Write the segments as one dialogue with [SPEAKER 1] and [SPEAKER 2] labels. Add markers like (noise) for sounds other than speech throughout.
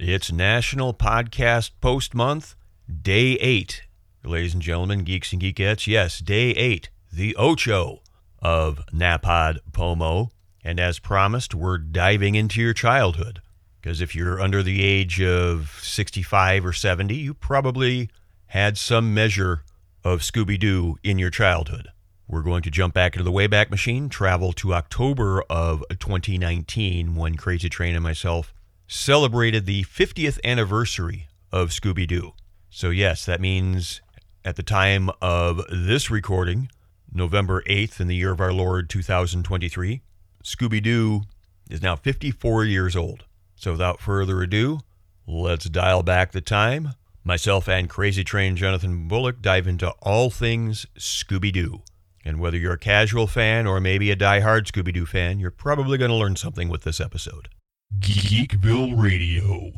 [SPEAKER 1] It's National Podcast Post Month, Day 8. Ladies and gentlemen, geeks and geekettes, yes, Day 8, the Ocho of Napod Pomo. And as promised, we're diving into your childhood. Because if you're under the age of 65 or 70, you probably had some measure of Scooby Doo in your childhood. We're going to jump back into the Wayback Machine, travel to October of 2019 when Crazy Train and myself celebrated the 50th anniversary of Scooby Doo. So, yes, that means at the time of this recording, November 8th in the year of our Lord 2023, Scooby Doo is now 54 years old. So, without further ado, let's dial back the time. Myself and Crazy Train Jonathan Bullock dive into all things Scooby Doo. And whether you're a casual fan or maybe a die-hard Scooby Doo fan, you're probably going to learn something with this episode.
[SPEAKER 2] Geekville Radio.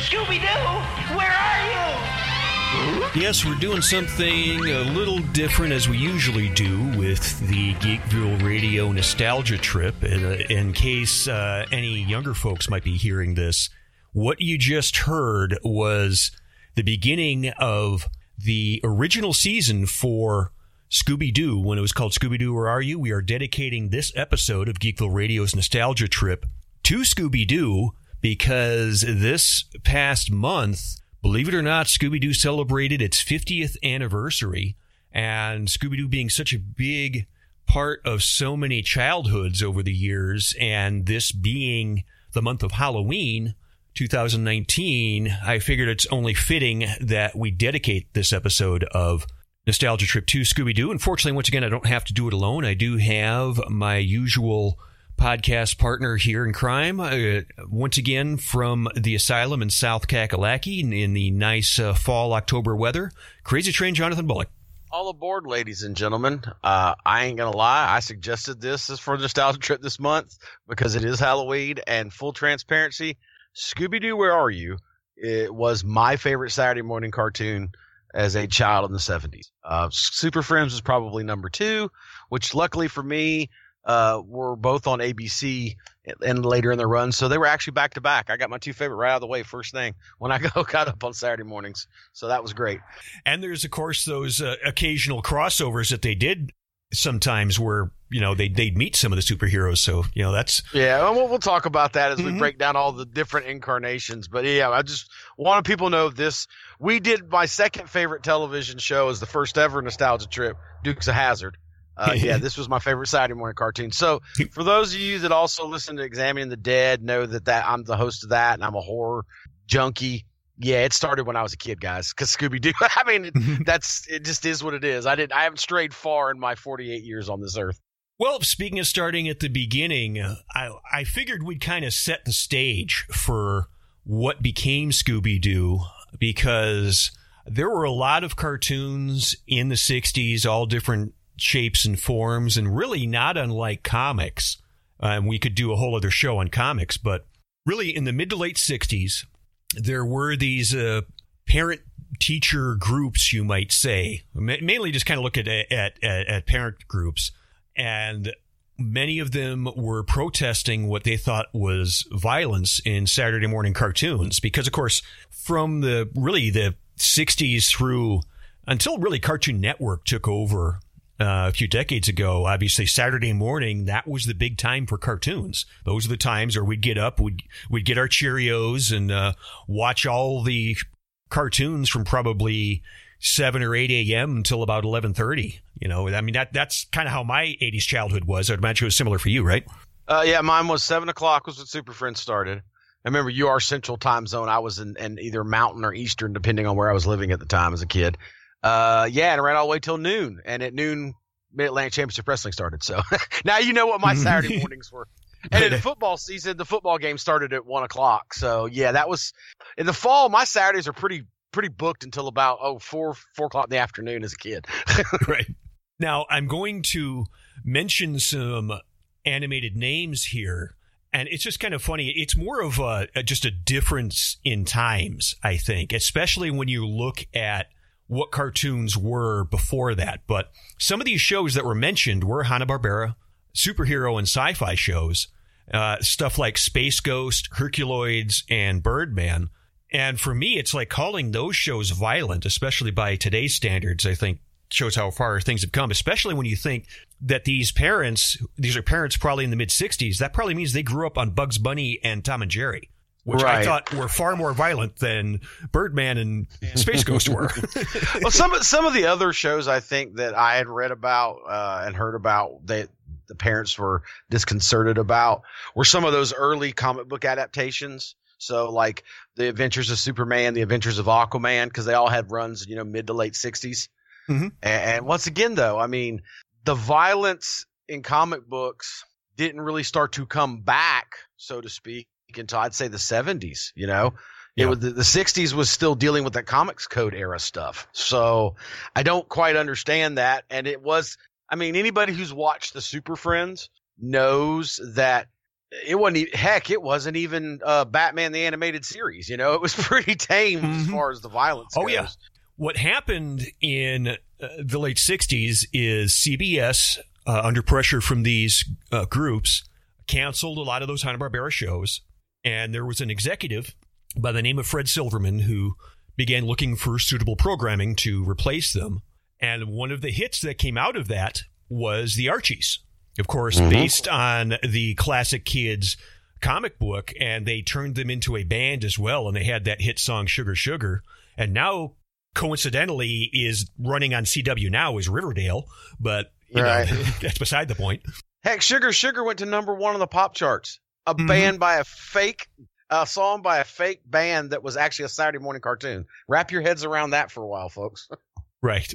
[SPEAKER 3] Scooby Doo, where are you?
[SPEAKER 1] Yes, we're doing something a little different as we usually do with the Geekville Radio nostalgia trip. In, uh, in case uh, any younger folks might be hearing this, what you just heard was the beginning of the original season for Scooby Doo when it was called Scooby Doo Where Are You? We are dedicating this episode of Geekville Radio's nostalgia trip to Scooby Doo because this past month, believe it or not, Scooby Doo celebrated its 50th anniversary. And Scooby Doo being such a big part of so many childhoods over the years, and this being the month of Halloween, 2019, I figured it's only fitting that we dedicate this episode of Nostalgia Trip to Scooby Doo. Unfortunately, once again, I don't have to do it alone. I do have my usual podcast partner here in crime, uh, once again from the asylum in South Kakalaki in, in the nice uh, fall October weather. Crazy Train Jonathan Bullock.
[SPEAKER 4] All aboard, ladies and gentlemen. Uh, I ain't gonna lie. I suggested this is for nostalgia trip this month because it is Halloween and full transparency. Scooby Doo, where are you? It was my favorite Saturday morning cartoon as a child in the 70s. Uh, Super Friends was probably number two, which luckily for me, uh, were both on ABC and later in the run. So they were actually back to back. I got my two favorite right out of the way first thing when I (laughs) go got up on Saturday mornings. So that was great.
[SPEAKER 1] And there's, of course, those uh, occasional crossovers that they did sometimes where you know they they'd meet some of the superheroes. So you know that's
[SPEAKER 4] yeah. And We'll, we'll talk about that as mm-hmm. we break down all the different incarnations. But yeah, I just wanted people to know this. We did my second favorite television show as the first ever nostalgia trip, Dukes of Hazzard. Uh, (laughs) yeah, this was my favorite Saturday morning cartoon. So (laughs) for those of you that also listen to Examining the Dead, know that that I'm the host of that, and I'm a horror junkie. Yeah, it started when I was a kid, guys. Because Scooby Doo. (laughs) I mean, it, that's it. Just is what it is. I didn't. I haven't strayed far in my 48 years on this earth.
[SPEAKER 1] Well, speaking of starting at the beginning, I I figured we'd kind of set the stage for what became Scooby Doo because there were a lot of cartoons in the 60s, all different shapes and forms, and really not unlike comics. And we could do a whole other show on comics, but really in the mid to late 60s, there were these uh, parent teacher groups, you might say, mainly just kind of look at, at, at parent groups. And many of them were protesting what they thought was violence in Saturday morning cartoons. Because, of course, from the really the 60s through until really Cartoon Network took over uh, a few decades ago, obviously Saturday morning, that was the big time for cartoons. Those are the times where we'd get up, we'd, we'd get our Cheerios and uh, watch all the cartoons from probably 7 or 8 a.m. until about 11.30. You know, I mean, that that's kind of how my 80s childhood was. I'd imagine it was similar for you, right?
[SPEAKER 4] Uh, yeah, mine was 7 o'clock was when Super Friends started. I remember you are central time zone. I was in, in either mountain or eastern, depending on where I was living at the time as a kid. Uh, yeah, and it ran all the way till noon. And at noon, Mid Atlantic Championship Wrestling started. So (laughs) now you know what my Saturday (laughs) mornings were. And in the football season, the football game started at one o'clock. So yeah, that was in the fall. My Saturdays are pretty pretty booked until about oh four four o'clock in the afternoon as a kid. (laughs)
[SPEAKER 1] right now, I'm going to mention some animated names here, and it's just kind of funny. It's more of a, a just a difference in times, I think, especially when you look at what cartoons were before that. But some of these shows that were mentioned were Hanna Barbera, superhero and sci-fi shows, uh, stuff like Space Ghost, Herculoids, and Birdman. And for me, it's like calling those shows violent, especially by today's standards. I think shows how far things have come, especially when you think that these parents, these are parents probably in the mid 60s. That probably means they grew up on Bugs Bunny and Tom and Jerry, which I thought were far more violent than Birdman and Space Ghost were. (laughs) (laughs)
[SPEAKER 4] well, some of- some of the other shows I think that I had read about uh, and heard about that the parents were disconcerted about were some of those early comic book adaptations. So like the Adventures of Superman, the Adventures of Aquaman, because they all had runs, you know, mid to late 60s.
[SPEAKER 1] Mhm.
[SPEAKER 4] And, and once again, though, I mean, the violence in comic books didn't really start to come back, so to speak, until I'd say the 70s. You know,
[SPEAKER 1] Yeah.
[SPEAKER 4] it was the, the 60s was still dealing with that comics code era stuff. So I don't quite understand that. And it was, I mean, anybody who's watched the Super Friends knows that it wasn't heck it wasn't even uh batman the animated series you know it was (laughs) pretty tame as
[SPEAKER 1] Mhm.
[SPEAKER 4] far as the violence
[SPEAKER 1] Oh,
[SPEAKER 4] goes.
[SPEAKER 1] yeah. what happened in uh, the late 60s is CBS, uh, under pressure from these uh, groups, canceled a lot of those Hanna-Barbera shows. And there was an executive by the name of Fred Silverman who began looking for suitable programming to replace them. And one of the hits that came out of that was the Archies, of course,
[SPEAKER 4] Mhm.
[SPEAKER 1] based on the classic kids comic book. And they turned them into a band as well. And they had that hit song, Sugar Sugar. And now, coincidentally, is running on CW now is Riverdale. But, you
[SPEAKER 4] Right.
[SPEAKER 1] know, (laughs) that's beside the point.
[SPEAKER 4] heck sugar sugar went to number one on the pop charts a
[SPEAKER 1] Mhm.
[SPEAKER 4] band by a fake a song by a fake band that was actually a saturday morning cartoon wrap your heads around that for a while folks (laughs)
[SPEAKER 1] Right.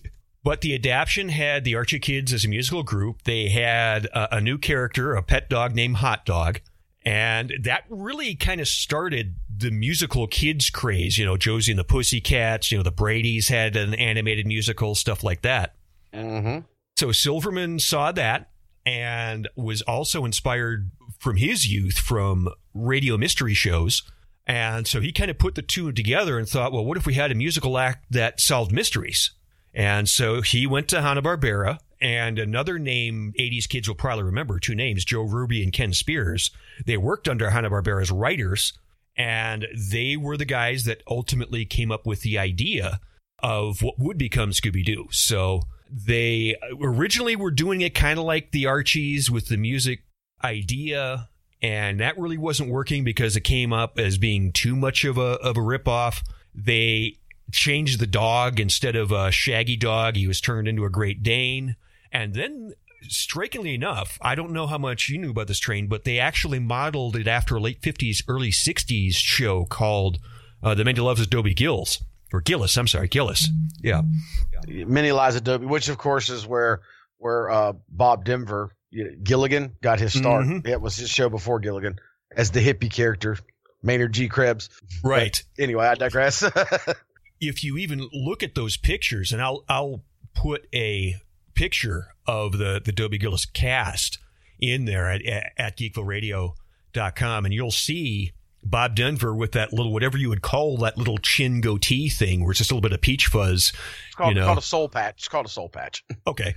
[SPEAKER 1] But the adaptation had the Archie Kids as a musical group. They had a, a new character, a pet dog named Hot Dog. And that really kind of started the musical kids craze. You know, Josie and the Pussycats, you know, the Brady's had an animated musical, stuff like that.
[SPEAKER 4] mm-hmm.
[SPEAKER 1] So Silverman saw that and was also inspired from his youth from radio mystery shows. And so he kind of put the two together and thought, well, what if we had a musical act that solved mysteries? And so he went to Hanna-Barbera and another name 80s kids will probably remember, two names, Joe Ruby and Ken Spears. They worked under Hanna-Barbera's writers and they were the guys that ultimately came up with the idea of what would become Scooby Doo. So they originally were doing it kind of like the Archies with the music idea, and that really wasn't working because it came up as being too much of a of a ripoff. They changed the dog instead of a Shaggy dog, he was turned into a Great Dane, and then. Strikingly enough, I don't know how much you knew about this train, but they actually modeled it after a late 50s, early 60s show called uh, The Man Who Loves Adobe Gills. Or Gillis, I'm sorry, Gillis. Yeah.
[SPEAKER 4] mini liza Adobe, which of course is where where uh bob denver gilligan got his start
[SPEAKER 1] Mhm.
[SPEAKER 4] it was his show before gilligan as the hippie character maynard g krebs
[SPEAKER 1] Right.
[SPEAKER 4] anyway i digress (laughs)
[SPEAKER 1] if you even look at those pictures, and I'll I'll put a picture of the the Dobie Gillis cast in there at at geekvilleradio.com, and you'll see Bob Denver with that little whatever you would call that little chin goatee thing, where it's just a little bit of peach fuzz.
[SPEAKER 4] It's called,
[SPEAKER 1] You know.
[SPEAKER 4] called a soul patch. It's called a soul patch. (laughs)
[SPEAKER 1] Okay,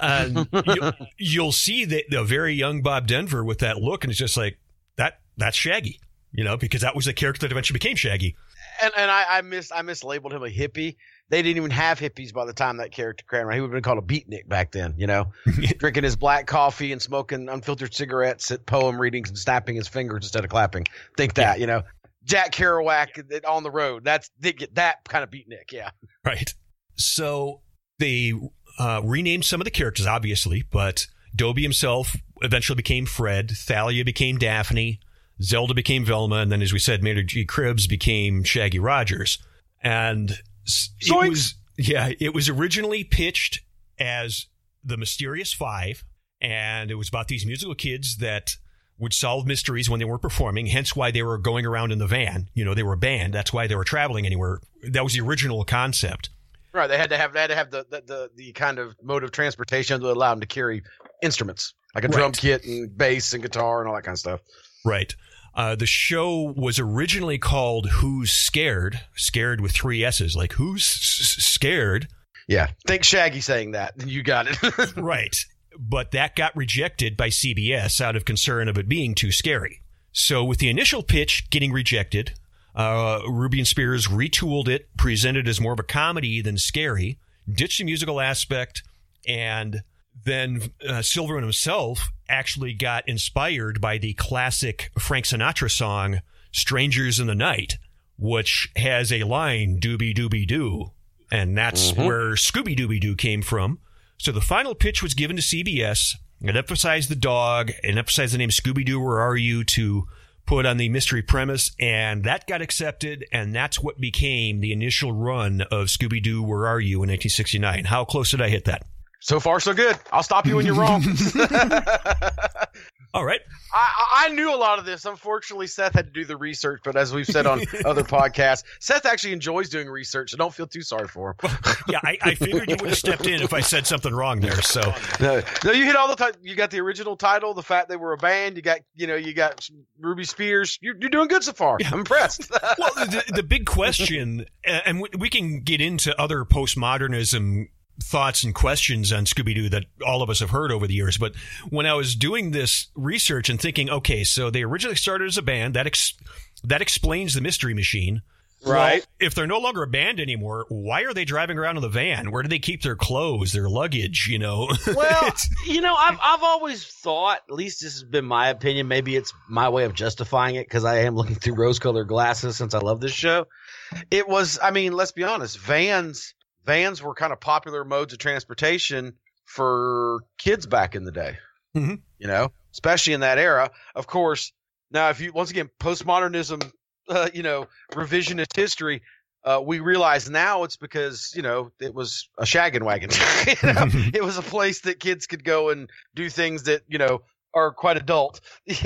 [SPEAKER 1] and you, you'll see the, the very young Bob Denver with that look, and it's just like that. That's Shaggy, you know, because that was the character that eventually became Shaggy.
[SPEAKER 4] And and I, I mis I mislabeled him a hippie. They didn't even have hippies by the time that character came around. He would have been called a beatnik back then, you know, (laughs) drinking his black coffee and smoking unfiltered cigarettes at poem readings and snapping his fingers instead of clapping. Think that, you know, Jack Kerouac on the road. That's they get that kind of beatnik. Yeah.
[SPEAKER 1] Right. So they uh, renamed some of the characters, obviously, but Dobie himself eventually became Fred. Thalia became Daphne. Zelda became Velma. And then, as we said, Maynard G. Krebs became Shaggy Rogers. And s- it was, yeah, it was originally pitched as the Mysterious Five. And it was about these musical kids that would solve mysteries when they weren't performing, hence why they were going around in the van. You know, they were a band. That's why they were traveling anywhere. That was the original concept.
[SPEAKER 4] Right. They had to have they had to have the the, the, the kind of mode of transportation that allowed them to carry instruments like a drum kit and bass and guitar and all that kind of stuff.
[SPEAKER 1] Right. Uh, the show was originally called Who's Scared? Scared with three S's, like Who's s- Scared?
[SPEAKER 4] Yeah. Think Shaggy saying that. (laughs) You got it. (laughs)
[SPEAKER 1] right. But that got rejected by CBS out of concern of it being too scary. So, with the initial pitch getting rejected, uh, Ruby and Spears retooled it, presented as more of a comedy than scary, ditched the musical aspect, and then uh, Silverman himself actually got inspired by the classic Frank Sinatra song "Strangers in the Night," which has a line "Doobie Doobie Doo," and that's where Scooby Dooby Doo came from. So the final pitch was given to CBS. It emphasized the dog and emphasized the name Scooby Doo. Where are you? To put on the mystery premise, and that got accepted, and that's what became the initial run of Scooby Doo. Where are you? In 1969. How close did I hit that?
[SPEAKER 4] So far, so good. I'll stop you when you're wrong. (laughs)
[SPEAKER 1] All right.
[SPEAKER 4] I, I knew a lot of this. Unfortunately, Seth had to do the research, but as we've said on (laughs) other podcasts, Seth actually enjoys doing research, so don't feel too sorry for him.
[SPEAKER 1] Yeah, I, I figured you would have stepped in if I said something wrong there. So
[SPEAKER 4] No, no, you hit all the time. You got the original title, the fact they were a band. You got, you know, you got Ruby Spears. You're, you're doing good so far. I'm impressed.
[SPEAKER 1] well, the, the big question, (laughs) and we- we can get into other postmodernism thoughts and questions on Scooby Doo that all of us have heard over the years. But when I was doing this research and thinking, okay, so they originally started as a band, that ex- that explains the Mystery Machine.
[SPEAKER 4] Right.
[SPEAKER 1] Well, if they're no longer a band anymore, why are they driving around in the van? Where do they keep their clothes, their luggage? You know. (laughs)
[SPEAKER 5] Well, you know, I've I've always thought, at least this has been my opinion. Maybe it's my way of justifying it because I am looking through rose-colored glasses since I love this show.
[SPEAKER 4] it was, I mean, let's be honest. Vans, vans were kind of popular modes of transportation for kids back in the day.
[SPEAKER 1] Mhm.
[SPEAKER 4] You know, especially in that era. Of course, now if you once again postmodernism, uh, you know, revisionist history. Uh, we realize now it's because you know it was a shaggin' wagon. (laughs) You know? (laughs) it was a place that kids could go and do things that you know are quite adult. (laughs)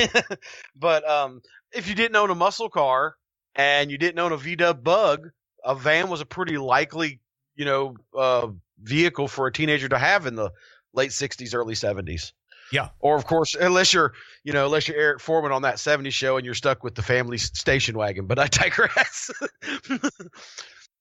[SPEAKER 4] but um, if you didn't own a muscle car and you didn't own a VW Bug, a van was a pretty likely you know uh, vehicle for a teenager to have in the late '60s, early '70s.
[SPEAKER 1] Yeah.
[SPEAKER 4] Or of course, unless you're, you know, unless you're Eric Forman on that '70s show and you're stuck with the family station wagon. But I (laughs) digress. (laughs)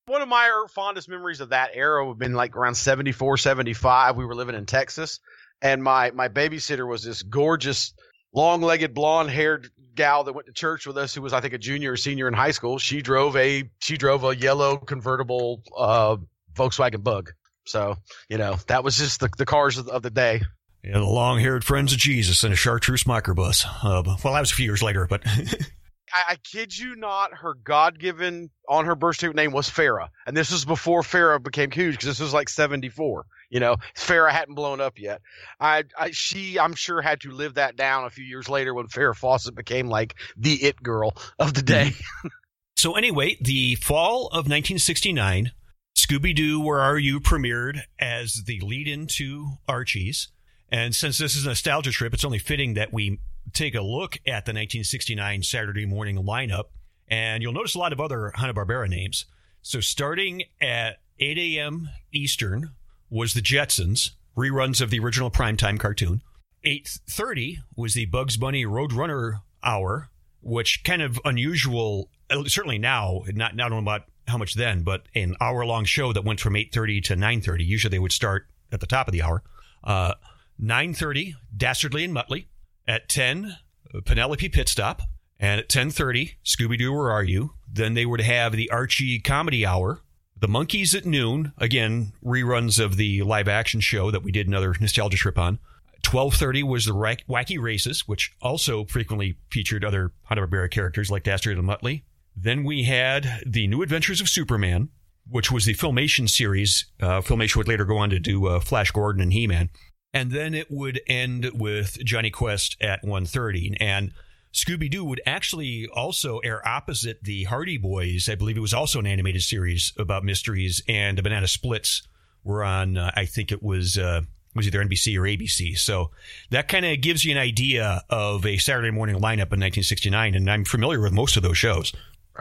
[SPEAKER 4] One of my fondest memories of that era would have been like around 74, 75. We were living in Texas, and my my babysitter was this gorgeous, long-legged, blonde-haired gal that went to church with us, who was I think a junior or senior in high school. She drove a she drove a yellow convertible uh, Volkswagen Bug. So you know that was just the, the cars of, of the day.
[SPEAKER 1] Yeah, the long-haired friends of Jesus in a chartreuse microbus. Uh, well, that was a few years later, but (laughs)
[SPEAKER 4] I, I kid you not, her God given on her birth certificate name was Farah. And this was before Farah became huge because this was like 74. You know, Farah hadn't blown up yet. I, I, she, I'm sure, had to live that down a few years later when Farrah Fawcett became like the it girl of the day. (laughs)
[SPEAKER 1] So anyway, the fall of 1969, Scooby Doo, Where Are You premiered as the lead-in to Archie's. And since this is a nostalgia trip, it's only fitting that we take a look at the 1969 Saturday morning lineup. And you'll notice a lot of other Hanna-Barbera names. So starting at 8 a.m. Eastern was the Jetsons, reruns of the original primetime cartoon. 8.30 was the Bugs Bunny Roadrunner hour, which kind of unusual, uh, certainly now, not, not only about how much then, but an hour-long show that went from 8.30 to 9.30. Usually they would start at the top of the hour. Uh, 9.30, Dastardly and Muttley. At 10, Penelope Pit Stop. And at 10.30, Scooby-Doo, Where Are You? Then they would have the Archie Comedy Hour. The Monkees at noon. Again, reruns of the live-action show that we did another nostalgia trip on. 12.30 was the Wacky Races, which also frequently featured other Hanna-Barbera characters like Dastardly and Muttley. Then we had The New Adventures of Superman, which was the Filmation series. Uh, Filmation would later go on to do uh, Flash Gordon and He-Man. And then it would end with Jonny Quest at 1.30. And Scooby-Doo would actually also air opposite the Hardy Boys. I believe it was also an animated series about mysteries. And the Banana Splits were on, uh, I think it was... Uh, was either NBC or ABC. So that kind of gives you an idea of a Saturday morning lineup in 1969, and I'm familiar with most of those shows.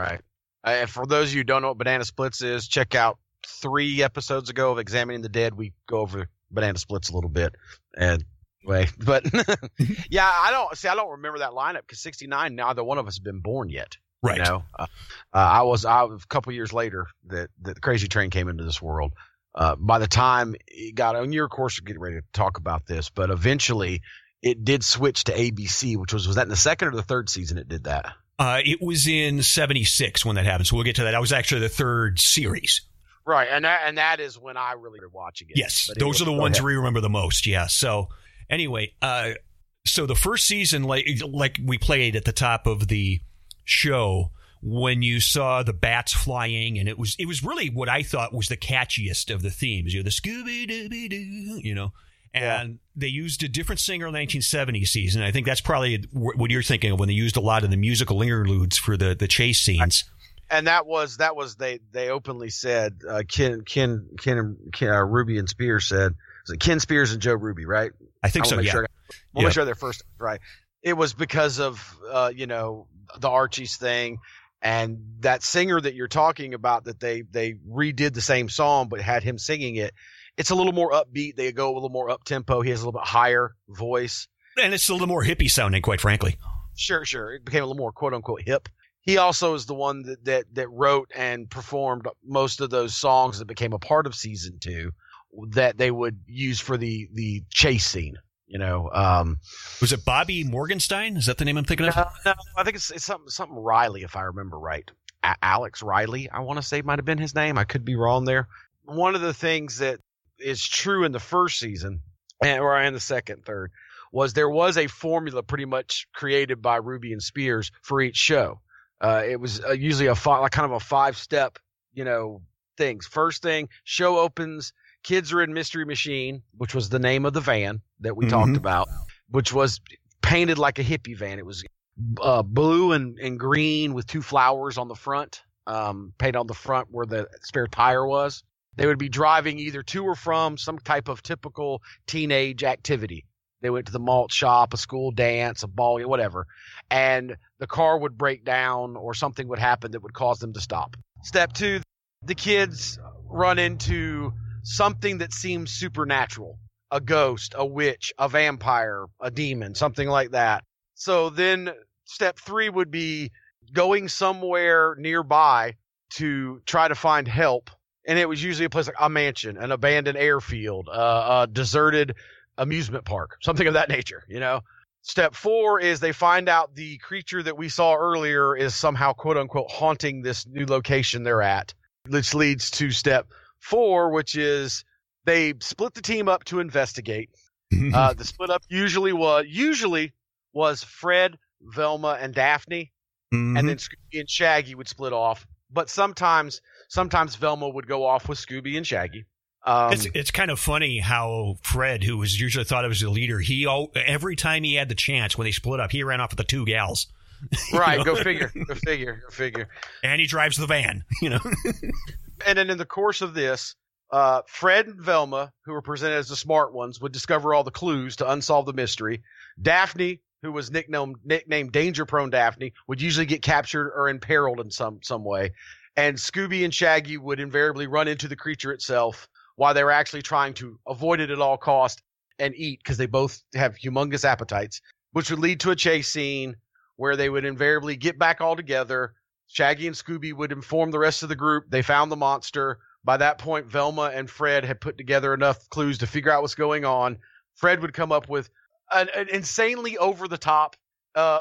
[SPEAKER 4] Right. Uh, And for those of you who don't know what Banana Splits is, check out three episodes ago of Examining the Dead. We go over Banana Splits a little bit. And Way, (laughs) but (laughs) yeah, I don't see. I don't remember that lineup because '69. Neither one of us have been born yet.
[SPEAKER 1] Right.
[SPEAKER 4] You know, uh, uh, I was. I was a couple years later that that the Crazy Train came into this world. Uh, by the time it got on your course, we're getting ready to talk about this, but eventually it did switch to ABC, which was was that in the second or the third season it did that?
[SPEAKER 1] Uh, it was in '76 when that happened, so we'll get to that. That was actually the third series.
[SPEAKER 4] Right, and that and that is when I really started watching it.
[SPEAKER 1] Yes,
[SPEAKER 4] But
[SPEAKER 1] those are the ones
[SPEAKER 4] ahead.
[SPEAKER 1] we remember the most. Yeah. So anyway, uh, so the first season, like like we played at the top of the show, when you saw the bats flying, and it was it was really what I thought was the catchiest of the themes. You know, the Scooby Dooby Doo. You know. And they used a different singer in the 1970s season. I think that's probably what you're thinking of when they used a lot of the musical interludes for the, the chase scenes.
[SPEAKER 4] and that was that was they they openly said uh, Ken Ken Ken, Ken uh, Ruby and Spears said Ken Spears and Joe Ruby right?
[SPEAKER 1] I think
[SPEAKER 4] I
[SPEAKER 1] so,
[SPEAKER 4] make
[SPEAKER 1] yeah.
[SPEAKER 4] Sure, we'll
[SPEAKER 1] Yeah.
[SPEAKER 4] make sure they're first right. It was because of uh, you know the Archie's thing, and that singer that you're talking about that they they redid the same song but had him singing it. It's a little more upbeat. They go a little more up tempo. He has a little bit higher voice.
[SPEAKER 1] And it's a little more hippie sounding, quite frankly.
[SPEAKER 4] Sure, sure. It became a little more quote unquote hip. He also is the one that, that that wrote and performed most of those songs that became a part of season two that they would use for the the chase scene. You know, um,
[SPEAKER 1] Was it Bobby Morgenstein? Is that the name I'm thinking of?
[SPEAKER 4] no, no, I think it's, it's something something Riley, if I remember right. A- Alex Riley, I want to say might have been his name. I could be wrong there. One of the things that is true in the first season, and or in the second, third, was there was a formula pretty much created by Ruby and Spears for each show. Uh, it was uh, usually a fi- like kind of a five step, you know, things. First thing, show opens, kids are in Mystery Machine, which was the name of the van that we talked
[SPEAKER 1] Mhm.
[SPEAKER 4] about, which was painted like a hippie van. It was uh, blue and, and green with two flowers on the front, um, painted on the front where the spare tire was. They would be driving either to or from some type of typical teenage activity. They went to the malt shop, a school dance, a ball, whatever, and the car would break down or something would happen that would cause them to stop. Step two, the kids run into something that seems supernatural a ghost, a witch, a vampire, a demon, something like that. So then step three would be going somewhere nearby to try to find help. And it was usually a place like a mansion, an abandoned airfield, uh, a deserted amusement park, something of that nature, you know? Step four is they find out the creature that we saw earlier is somehow quote unquote haunting this new location they're at, which leads to step four, which is they split the team up to investigate. (laughs) Uh, the split up usually was usually was Fred, Velma, and Daphne,
[SPEAKER 1] Mhm.
[SPEAKER 4] and then Scooby and Shaggy would split off. But sometimes, sometimes Velma would go off with Scooby and Shaggy. Um,
[SPEAKER 1] it's it's kind of funny how Fred, who was usually thought of as the leader, he al- every time he had the chance when they split up, he ran off with the two gals, (laughs)
[SPEAKER 4] right,
[SPEAKER 1] know?
[SPEAKER 4] go figure, go figure, go figure.
[SPEAKER 1] and he drives the van. (laughs) You know,
[SPEAKER 4] And then in the course of this, uh, Fred and Velma, who were presented as the smart ones, would discover all the clues to unsolve the mystery. Daphne, who was nicknamed nicknamed Danger Prone Daphne, would usually get captured or imperiled in some some way. And Scooby and Shaggy would invariably run into the creature itself while they were actually trying to avoid it at all cost and eat because they both have humongous appetites, which would lead to a chase scene where they would invariably get back all together. Shaggy and Scooby would inform the rest of the group they found the monster. By that point, Velma and Fred had put together enough clues to figure out what's going on. Fred would come up with an, an insanely over the top uh,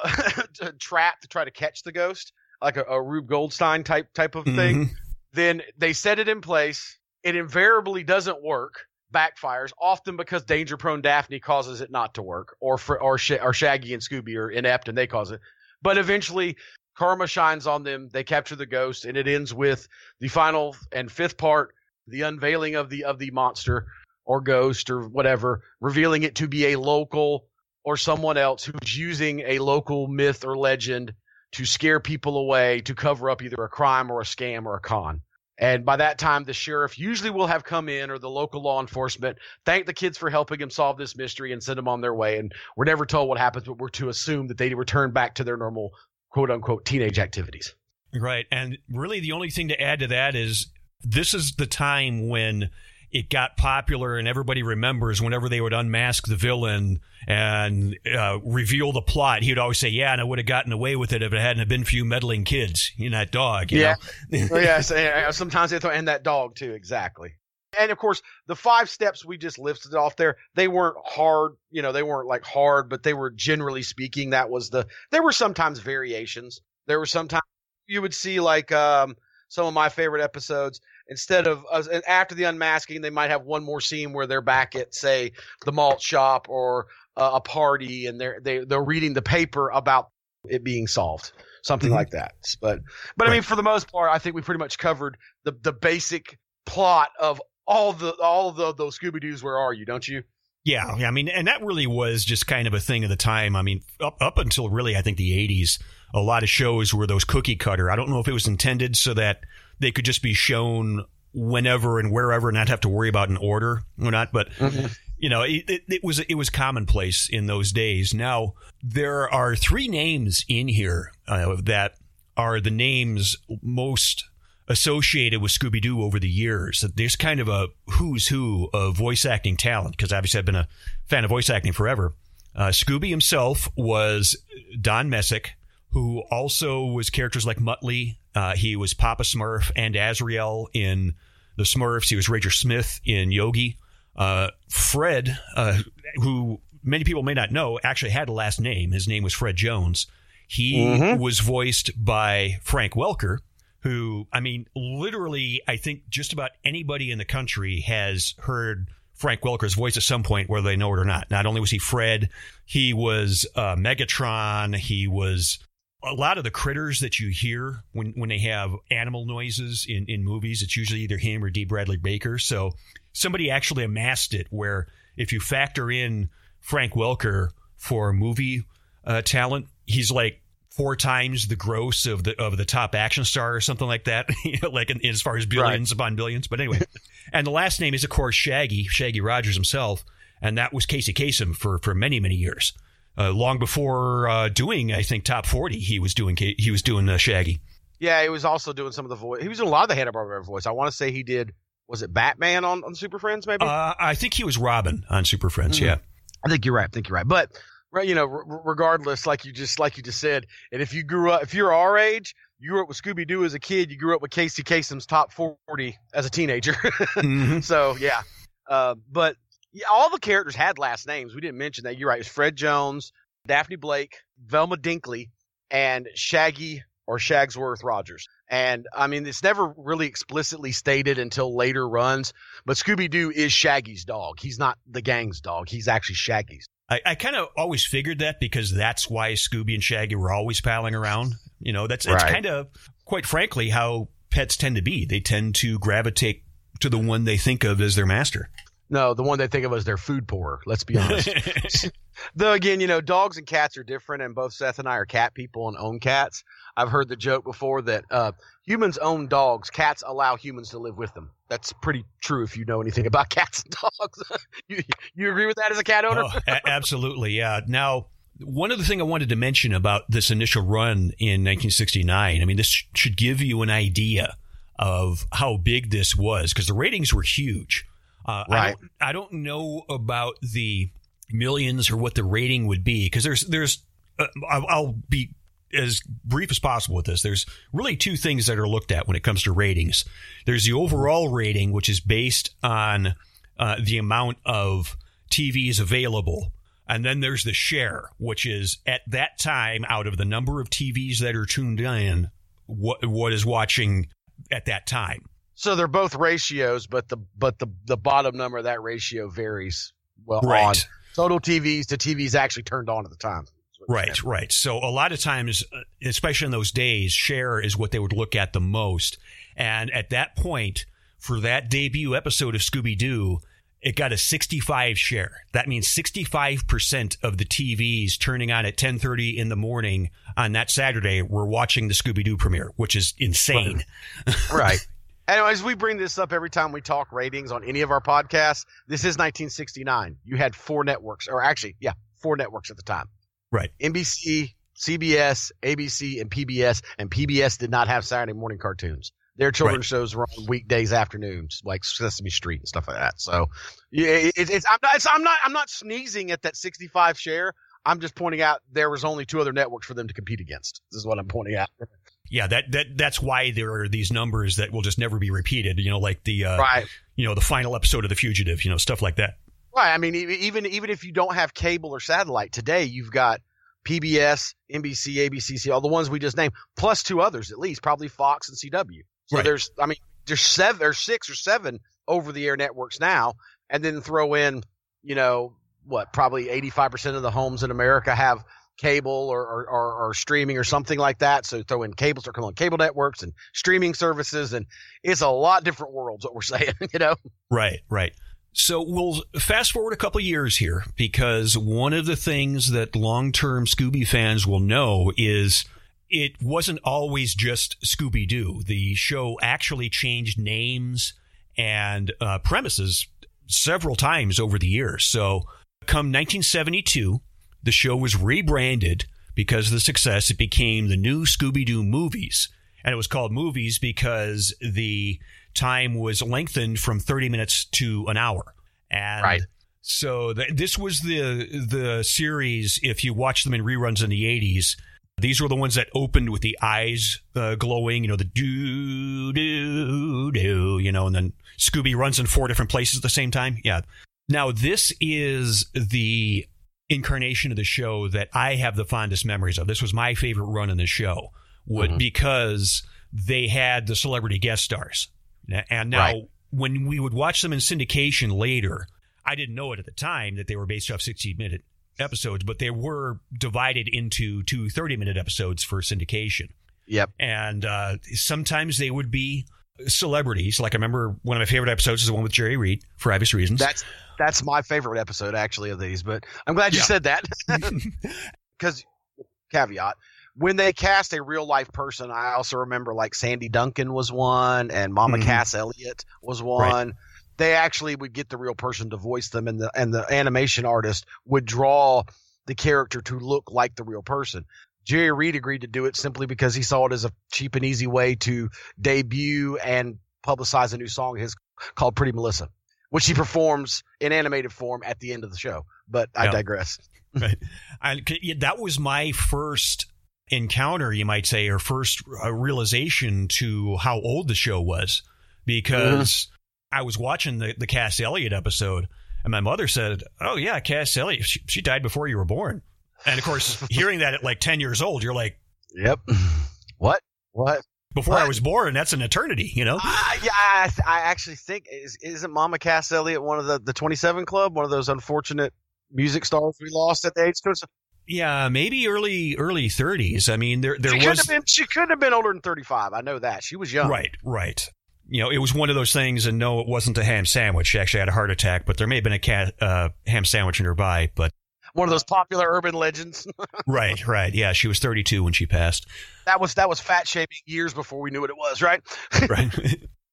[SPEAKER 4] (laughs) trap to try to catch the ghost, like a, a Rube Goldstein type type of thing.
[SPEAKER 1] Mhm.
[SPEAKER 4] Then they set it in place. It invariably doesn't work, backfires, often because danger prone Daphne causes it not to work, or for, or, Sh- or Shaggy and Scooby are inept and they cause it. But eventually, karma shines on them. They capture the ghost, and it ends with the final and fifth part, the unveiling of the of the monster or ghost or whatever, revealing it to be a local or someone else who's using a local myth or legend to scare people away to cover up either a crime or a scam or a con. And by that time, the sheriff usually will have come in or the local law enforcement, thank the kids for helping him solve this mystery and send them on their way. And we're never told what happens, but we're to assume that they return back to their normal quote unquote teenage activities.
[SPEAKER 1] Right. And really, the only thing to add to that is this is the time when it got popular and everybody remembers whenever they would unmask the villain and uh, reveal the plot, he would always say, "Yeah, and I would have gotten away with it if it hadn't been for you meddling kids in that dog." You
[SPEAKER 4] Yeah.
[SPEAKER 1] know?
[SPEAKER 4] Oh, yes, (laughs) and sometimes they throw and that dog too, exactly. And of course, the five steps we just listed off there, they weren't hard, you know, they weren't like hard, but they were generally speaking, that was the there were sometimes variations. There were sometimes you would see like um some of my favorite episodes. Instead of uh, after the unmasking they might have one more scene where they're back at say the malt shop or uh, a party and they're they, they're reading the paper about it being solved. Something
[SPEAKER 1] Mhm.
[SPEAKER 4] like that. But but i mean for the most part i think we pretty much covered the the basic plot of all the all the, those scooby-doo's where are you don't you?
[SPEAKER 1] Yeah, yeah, I mean, and that really was just kind of a thing of the time. I mean, up up until really, I think the '80s, a lot of shows were those cookie cutter. I don't know if it was intended so that they could just be shown whenever and wherever, and not have to worry about an order or not. But you know, it, it, it was it was commonplace in those days. Now there are three names in here uh, that are the names most associated with Scooby Doo over the years. There's kind of a who's who of voice acting talent because obviously I've been a fan of voice acting forever. Uh, Scooby himself was Don Messick, who also was characters like Muttley. Uh, he was Papa Smurf and Azrael in the Smurfs. He was Ranger Smith in Yogi. Uh, Fred, uh, who many people may not know, actually had a last name. His name was Fred Jones. He
[SPEAKER 4] Mhm.
[SPEAKER 1] was voiced by Frank Welker, who, I mean, literally, I think just about anybody in the country has heard Frank Welker's voice at some point, whether they know it or not. Not only was he Fred, he was uh, Megatron. He was a lot of the critters that you hear when, when they have animal noises in, in movies. It's usually either him or D. Bradley Baker. So somebody actually amassed it where if you factor in Frank Welker for movie uh, talent, he's like four times the gross of the of the top action star or something like that. (laughs) You know, like in, as far as billions upon billions. But anyway, (laughs) and the last name is of course Shaggy, Shaggy Rogers himself, and that was Casey Kasem for for many many years. Uh, long before uh, doing, I think top forty, he was doing he was doing uh, Shaggy.
[SPEAKER 4] yeah he was also doing some of the voice he was doing a lot of the hanna-barbera voice i want to say he did was it batman on, on super friends maybe
[SPEAKER 1] Uh, I think he was Robin on Super Friends.
[SPEAKER 4] Mhm.
[SPEAKER 1] Yeah,
[SPEAKER 4] I think you're right. I think you're right. But you know, r- regardless, like you just like you just said, and if you grew up, if you're our age, you grew up with Scooby Doo as a kid, you grew up with Casey Kasem's top forty as a teenager. (laughs)
[SPEAKER 1] Mhm.
[SPEAKER 4] so yeah, uh, but yeah, all the characters had last names. We didn't mention that. You're right. It was Fred Jones, Daphne Blake, Velma Dinkley, and Shaggy or Shagsworth Rogers. And I mean, it's never really explicitly stated until later runs, but Scooby Doo is Shaggy's dog. He's not the gang's dog. He's actually Shaggy's.
[SPEAKER 1] I, I kind of always figured that because that's why Scooby and Shaggy were always palling around. You know, that's it's
[SPEAKER 4] Right.
[SPEAKER 1] kind of quite frankly how pets tend to be. They tend to gravitate to the one they think of as their master.
[SPEAKER 4] No, the one they think of as their food pourer. Let's be honest. (laughs) Though again, you know, dogs and cats are different, and both Seth and I are cat people and own cats. I've heard the joke before that uh, humans own dogs, cats allow humans to live with them. That's pretty true if you know anything about (laughs) cats and dogs. (laughs) you you agree with that as a cat owner?
[SPEAKER 1] Oh, a- absolutely, yeah. Now, one other thing I wanted to mention about this initial run in 1969, I mean, this should give you an idea of how big this was because the ratings were huge. Uh, I, don't, I don't know about the millions or what the rating would be because there's there's uh, I'll, I'll be as brief as possible with this. There's really two things that are looked at when it comes to ratings. There's the overall rating, which is based on uh, the amount of TVs available. And then there's the share, which is at that time out of the number of TVs that are tuned in, what what is watching at that time.
[SPEAKER 4] So they're both ratios, but the but the the bottom number of that ratio varies. Well, on total TVs to TVs actually turned on at the time. That's what you're
[SPEAKER 1] Right, right. So a lot of times, uh, especially in those days, share is what they would look at the most. And at that point, for that debut episode of Scooby Doo, it got a 65 share. That means 65% of the TVs turning on at 10:30 in the morning on that Saturday were watching the Scooby Doo premiere, which is insane.
[SPEAKER 4] right. (laughs) Anyways, we bring this up every time we talk ratings on any of our podcasts. This is 1969. You had four networks, or actually, yeah, four networks at the time.
[SPEAKER 1] Right.
[SPEAKER 4] NBC, CBS, ABC, and PBS. And PBS did not have Saturday morning cartoons. Their children's shows were on weekdays afternoons, like Sesame Street and stuff like that. So, yeah, it, it's I'm not it's, I'm not I'm not sneezing at that 65 share. I'm just pointing out there was only two other networks for them to compete against. This is what I'm pointing out. (laughs)
[SPEAKER 1] Yeah, that that that's why there are these numbers that will just never be repeated. You know, like the uh,
[SPEAKER 4] Right.
[SPEAKER 1] you know the final episode of The Fugitive. You know, stuff like that.
[SPEAKER 4] Right. I mean, even even if you don't have cable or satellite today, you've got PBS, NBC, ABC, all the ones we just named, plus two others at least, probably Fox and CW. So
[SPEAKER 1] Right.
[SPEAKER 4] there's, I mean, there's seven or six or seven over the air networks now, and then throw in, you know, what probably 85% of the homes in America have cable or, or, or, or streaming or something like that. So throw in cable, start calling it cable networks and streaming services, and it's a lot different worlds. What we're (laughs) saying, you know.
[SPEAKER 1] Right, right. So we'll fast forward a couple years here because one of the things that long-term Scooby fans will know is it wasn't always just Scooby Doo. The show actually changed names and uh, premises several times over the years. So, come 1972, the show was rebranded because of the success. It became the new Scooby Doo movies. And it was called movies because the time was lengthened from 30 minutes to an hour. And
[SPEAKER 4] Right.
[SPEAKER 1] so th- this was the the series. If you watch them in reruns in the 80s, these were the ones that opened with the eyes uh, glowing, you know, the doo doo doo, you know, and then Scooby runs in four different places at the same time. Yeah. Now this is the incarnation of the show that I have the fondest memories of. This was my favorite run in the show, would
[SPEAKER 4] Mhm.
[SPEAKER 1] because they had the celebrity guest stars, and now
[SPEAKER 4] Right.
[SPEAKER 1] when we would watch them in syndication later, I didn't know it at the time that they were based off 60 minute episodes, but they were divided into two 30 minute episodes for syndication.
[SPEAKER 4] Yep.
[SPEAKER 1] And uh, sometimes they would be celebrities. Like I remember one of my favorite episodes is the one with Jerry Reed for obvious reasons.
[SPEAKER 4] That's that's my favorite episode actually of these, but I'm glad you
[SPEAKER 1] Yeah.
[SPEAKER 4] said that (laughs) because caveat when they cast a real life person, I also remember like Sandy Duncan was one and Mama
[SPEAKER 1] Mhm.
[SPEAKER 4] Cass Elliott was one. They actually would get the real person to voice them, and the and the animation artist would draw the character to look like the real person. Jerry Reed agreed to do it simply because he saw it as a cheap and easy way to debut and publicize a new song his called Pretty Melissa, which he performs in animated form at the end of the show. But I
[SPEAKER 1] Yeah.
[SPEAKER 4] digress. (laughs)
[SPEAKER 1] right. I, that was my first encounter, you might say, or first uh, realization to how old the show was, because I was watching the the Cass Elliot episode, and my mother said, "Oh yeah, Cass Elliot, she, she died before you were born." And of course, (laughs) hearing that at like ten years old, you're like,
[SPEAKER 4] Yep. What? What?
[SPEAKER 1] "Before I was born, that's an eternity," you know?
[SPEAKER 4] Uh, yeah, I, I actually think is isn't Mama Cass Elliott one of the the 27 Club, one of those unfortunate music stars we lost at the age of
[SPEAKER 1] Yeah, maybe early early thirties. I mean, there there
[SPEAKER 4] she
[SPEAKER 1] was
[SPEAKER 4] been she couldn't have been older than 35. I know that. She was young.
[SPEAKER 1] Right, right. You know, it was one of those things, and no, it wasn't a ham sandwich. She actually had a heart attack, but there may have been a cat, uh, ham sandwich nearby. But
[SPEAKER 4] One of those popular urban legends. (laughs)
[SPEAKER 1] right, right, yeah, she was 32 when she passed.
[SPEAKER 4] that was that was fat shaming years before we knew what it was, right? (laughs)
[SPEAKER 1] Right,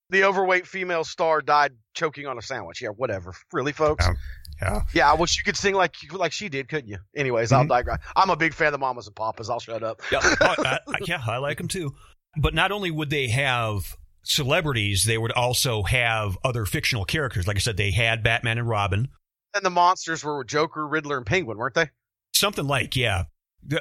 [SPEAKER 4] the overweight female star died choking on a sandwich. Yeah, whatever. Really, folks?
[SPEAKER 1] Um, yeah.
[SPEAKER 4] Yeah, I wish you could sing like like she did, couldn't you? Anyways, I'll
[SPEAKER 1] Mhm.
[SPEAKER 4] digress. I'm a big fan of the mamas and papas. I'll shut up.
[SPEAKER 1] yeah, (laughs) Oh, I, I- yeah, I like them too. But not only would they have celebrities, they would also have other fictional characters. Like I said, they had Batman and Robin,
[SPEAKER 4] And the monsters were Joker, Riddler, and Penguin, weren't they?
[SPEAKER 1] something like yeah.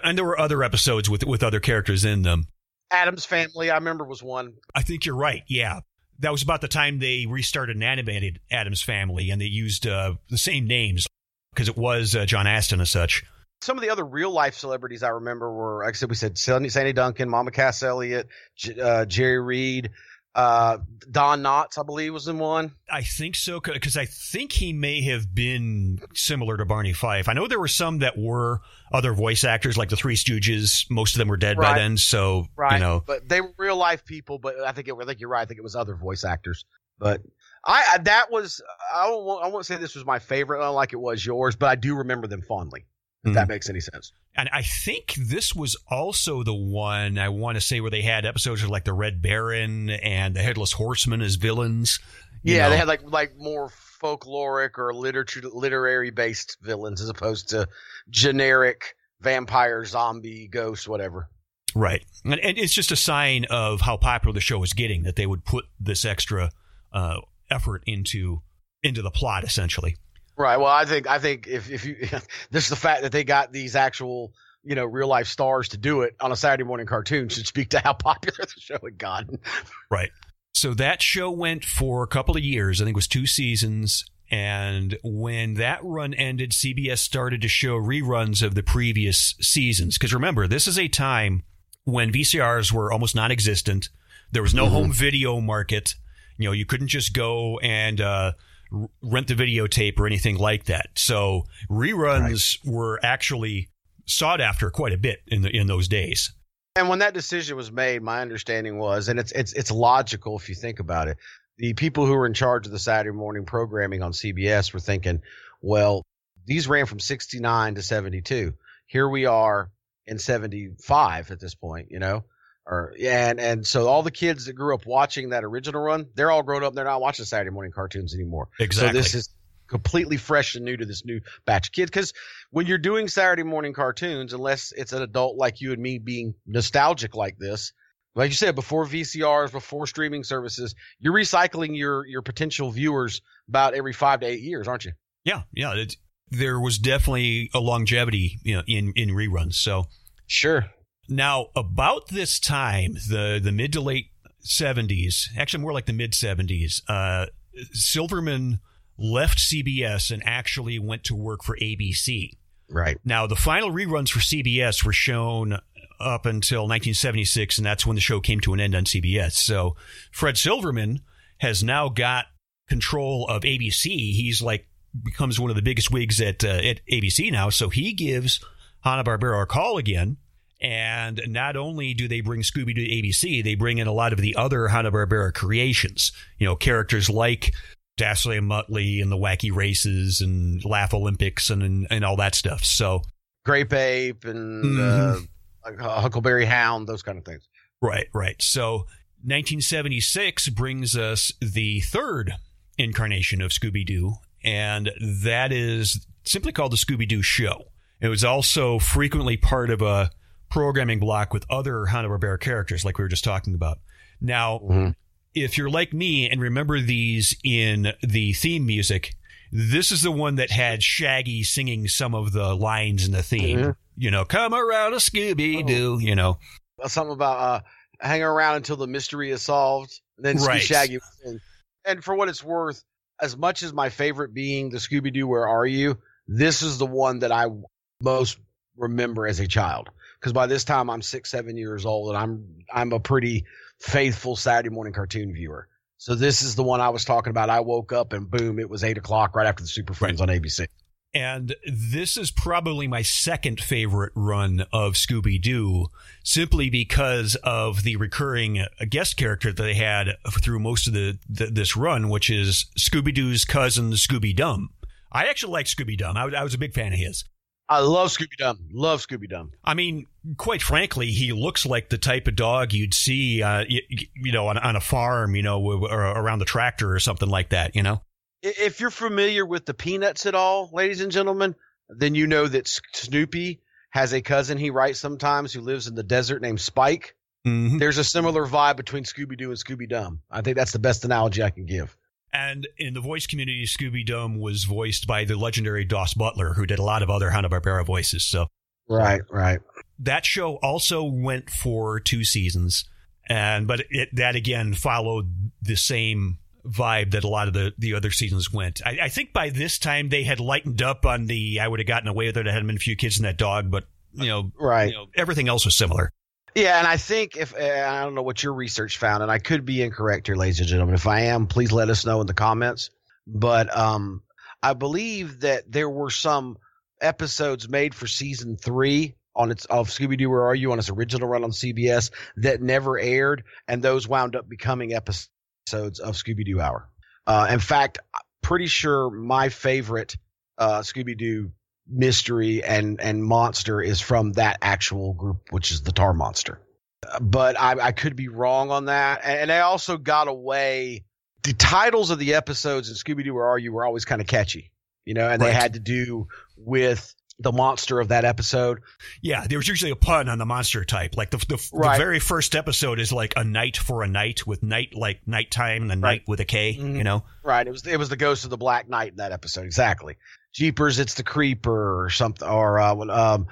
[SPEAKER 1] And there were other episodes with with other characters in them.
[SPEAKER 4] Addams Family, I remember, was one.
[SPEAKER 1] I think you're right. Yeah. That was about the time they restarted an animated Addams Family and they used uh, the same names because it was uh, John Astin and such.
[SPEAKER 4] Some of the other real life celebrities I remember were, like I said, we said Sandy, Sandy Duncan, Mama Cass Elliott, J- uh, Jerry Reed, uh, Don Knotts, I believe, was in one.
[SPEAKER 1] I think so because I think he may have been similar to Barney Fife. I know there were some that were other voice actors like the Three Stooges. Most of them were dead by then. So,
[SPEAKER 4] Right.
[SPEAKER 1] you know,
[SPEAKER 4] But they were real life people, but I think it, I think you're right. I think it was other voice actors. But I, that was I don't I won't say this was my favorite, like it was yours, but I do remember them fondly. If
[SPEAKER 1] Mhm.
[SPEAKER 4] that makes any sense.
[SPEAKER 1] and I think this was also the one I want to say where they had episodes of like the Red Baron and the Headless Horseman as villains.
[SPEAKER 4] Yeah,
[SPEAKER 1] know.
[SPEAKER 4] they had like like more folkloric or literature literary based villains as opposed to generic vampire, zombie, ghost, whatever.
[SPEAKER 1] Right. And, and it's just a sign of how popular the show was getting that they would put this extra uh, effort into into the plot, essentially.
[SPEAKER 4] Right. Well, I think I think if if you (laughs) this is the fact that they got these actual you know real life stars to do it on a Saturday morning cartoon should speak to how (laughs) popular the show had gotten.
[SPEAKER 1] Right. So that show went for a couple of years. I think it was two seasons. And when that run ended, CBS started to show reruns of the previous seasons. Because remember, this is a time when VCRs were almost non existent. There was no
[SPEAKER 4] Mhm.
[SPEAKER 1] home video market. You know, you couldn't just go and uh, rent the videotape or anything like that. So reruns were actually sought after quite a bit in the in those days.
[SPEAKER 4] And when that decision was made, my understanding was, and it's it's it's logical if you think about it. The people who were in charge of the Saturday morning programming on CBS were thinking, well, these ran from 69 to 72. Here we are in 75 at this point, you know? Or and and so all the kids that grew up watching that original run, they're all grown up, they're not watching Saturday morning cartoons anymore.
[SPEAKER 1] Exactly.
[SPEAKER 4] So this is completely fresh and new to this new batch of kids. Because when you're doing Saturday morning cartoons, unless it's an adult like you and me being nostalgic like this, like you said, before VCRs, before streaming services, you're recycling your your potential viewers about every five to eight years, aren't you?
[SPEAKER 1] Yeah, yeah. It, there was definitely a longevity you know, in in reruns. So
[SPEAKER 4] Sure.
[SPEAKER 1] Now about this time, the the mid to late seventies, actually more like the mid seventies, uh, Silverman left CBS and actually went to work for ABC.
[SPEAKER 4] Right.
[SPEAKER 1] Now the final reruns for CBS were shown up until 1976, and that's when the show came to an end on CBS. So Fred Silverman has now got control of ABC. He's like becomes one of the biggest wigs at uh, at ABC now. So he gives Hanna Barbera a call again. And not only do they bring Scooby Doo to ABC, they bring in a lot of the other Hanna Barbera creations. You know, characters like Dastardly and Muttley and the Wacky Races and Laugh Olympics and and, and all that stuff. So
[SPEAKER 4] Grape Ape and
[SPEAKER 1] Mhm.
[SPEAKER 4] uh, Huckleberry Hound, those kind of things.
[SPEAKER 1] Right, right. So 1976 brings us the third incarnation of Scooby Doo, and that is simply called the Scooby Doo Show. It was also frequently part of a programming block with other Hanna-Barbera characters, like we were just talking about. Now,
[SPEAKER 4] Mhm.
[SPEAKER 1] if you're like me and remember these in the theme music, this is the one that had Shaggy singing some of the lines in the theme.
[SPEAKER 4] Mhm.
[SPEAKER 1] You know, come around a Scooby Doo, you know.
[SPEAKER 4] Something about uh, hang around until the mystery is solved. Then
[SPEAKER 1] Right.
[SPEAKER 4] Shaggy. And for what it's worth, as much as my favorite being the Scooby Doo, Where Are You? This is the one that I most remember as a child. Because by this time I'm six, seven years old, and I'm I'm a pretty faithful Saturday morning cartoon viewer. So this is the one I was talking about. I woke up and boom, it was eight o'clock right after the Super Friends on ABC.
[SPEAKER 1] And this is probably my second favorite run of Scooby Doo, simply because of the recurring guest character that they had through most of the, the this run, which is Scooby Doo's cousin Scooby Dum. I actually like Scooby Dum. I, I was a big fan of his.
[SPEAKER 4] I love Scooby Doo. Love Scooby Doo.
[SPEAKER 1] I mean, quite frankly, he looks like the type of dog you'd see, uh, you, you know, on, on a farm, you know, or around the tractor or something like that. You know.
[SPEAKER 4] If you're familiar with the Peanuts at all, ladies and gentlemen, then you know that Snoopy has a cousin he writes sometimes who lives in the desert named Spike.
[SPEAKER 1] Mhm.
[SPEAKER 4] There's a similar vibe between Scooby Doo and Scooby Doo. I think that's the best analogy I can give.
[SPEAKER 1] And in the voice community, Scooby Dum was voiced by the legendary Daws Butler, who did a lot of other Hanna Barbera voices. So
[SPEAKER 4] Right, right.
[SPEAKER 1] that show also went for two seasons, and but it, that again followed the same vibe that a lot of the the other seasons went. I, I think by this time they had lightened up on the I would have gotten away with it. I had been a few kids and that dog, but you know,
[SPEAKER 4] Right.
[SPEAKER 1] you know, everything else was similar.
[SPEAKER 4] Yeah, and I think if uh, I don't know what your research found, and I could be incorrect here, ladies and gentlemen. If I am, please let us know in the comments. But um, I believe that there were some episodes made for season three on its of Scooby Doo Where Are You on its original run on CBS that never aired, and those wound up becoming episodes of Scooby Doo Hour. Uh, in fact, pretty sure my favorite uh, Scooby Doo mystery and and monster is from that actual group, which is the Tar Monster. But I, I could be wrong on that. And, and they also got away. The titles of the episodes in Scooby Doo Where Are You were always kind of catchy, you know, and they had to do with the monster of that episode.
[SPEAKER 1] Yeah, there was usually a pun on the monster type. Like the the,
[SPEAKER 4] Right.
[SPEAKER 1] the very first episode is like a night for a night with night like nighttime and night with a K,
[SPEAKER 4] Mhm.
[SPEAKER 1] You know.
[SPEAKER 4] Right. It was it was the ghost of the Black Knight in that episode. Exactly. Jeepers, it's the creeper or something. Or uh, um,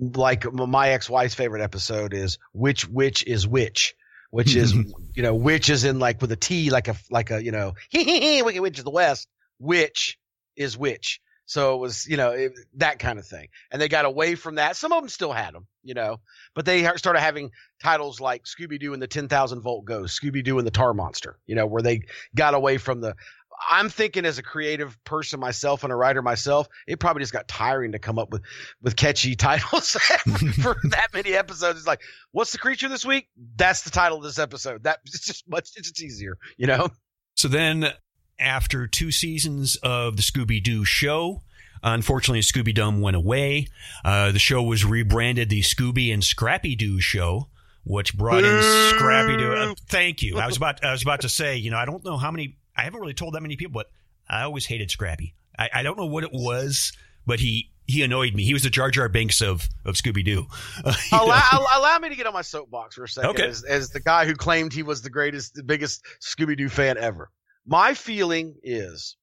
[SPEAKER 4] like my ex wife's favorite episode is which which is which, which is (laughs) you know which is in like with a T like a like a you know (laughs) wicked witch of the west. Which is which. So it was, you know, it, that kind of thing. And they got away from that. Some of them still had them, you know, but they started having titles like Scooby Doo and the 10,000 Volt Ghost, Scooby Doo and the Tar Monster, you know, where they got away from the. I'm thinking as a creative person myself and a writer myself, it probably just got tiring to come up with with catchy (laughs) titles (laughs) for that many episodes. It's like, what's the creature this week? That's the title of this episode. That (laughs) it's just much it's just easier, you know.
[SPEAKER 1] So then, after two seasons of the Scooby Doo show, unfortunately, Scooby Dum went away. Uh, the show was rebranded the Scooby and Scrappy Doo show, which brought in Scrappy Doo. Uh, thank you. I was about I was about to say, you know, I don't know how many. I haven't really told that many people, but I always hated Scrappy. I, I don't know what it was, but he he annoyed me. He was the Jar Jar Binks of of Scooby Doo. Uh, (laughs)
[SPEAKER 4] allow, allow me to get on my soapbox for a second
[SPEAKER 1] Okay.
[SPEAKER 4] as, as the guy who claimed he was the greatest, the biggest Scooby Doo fan ever. My feeling is,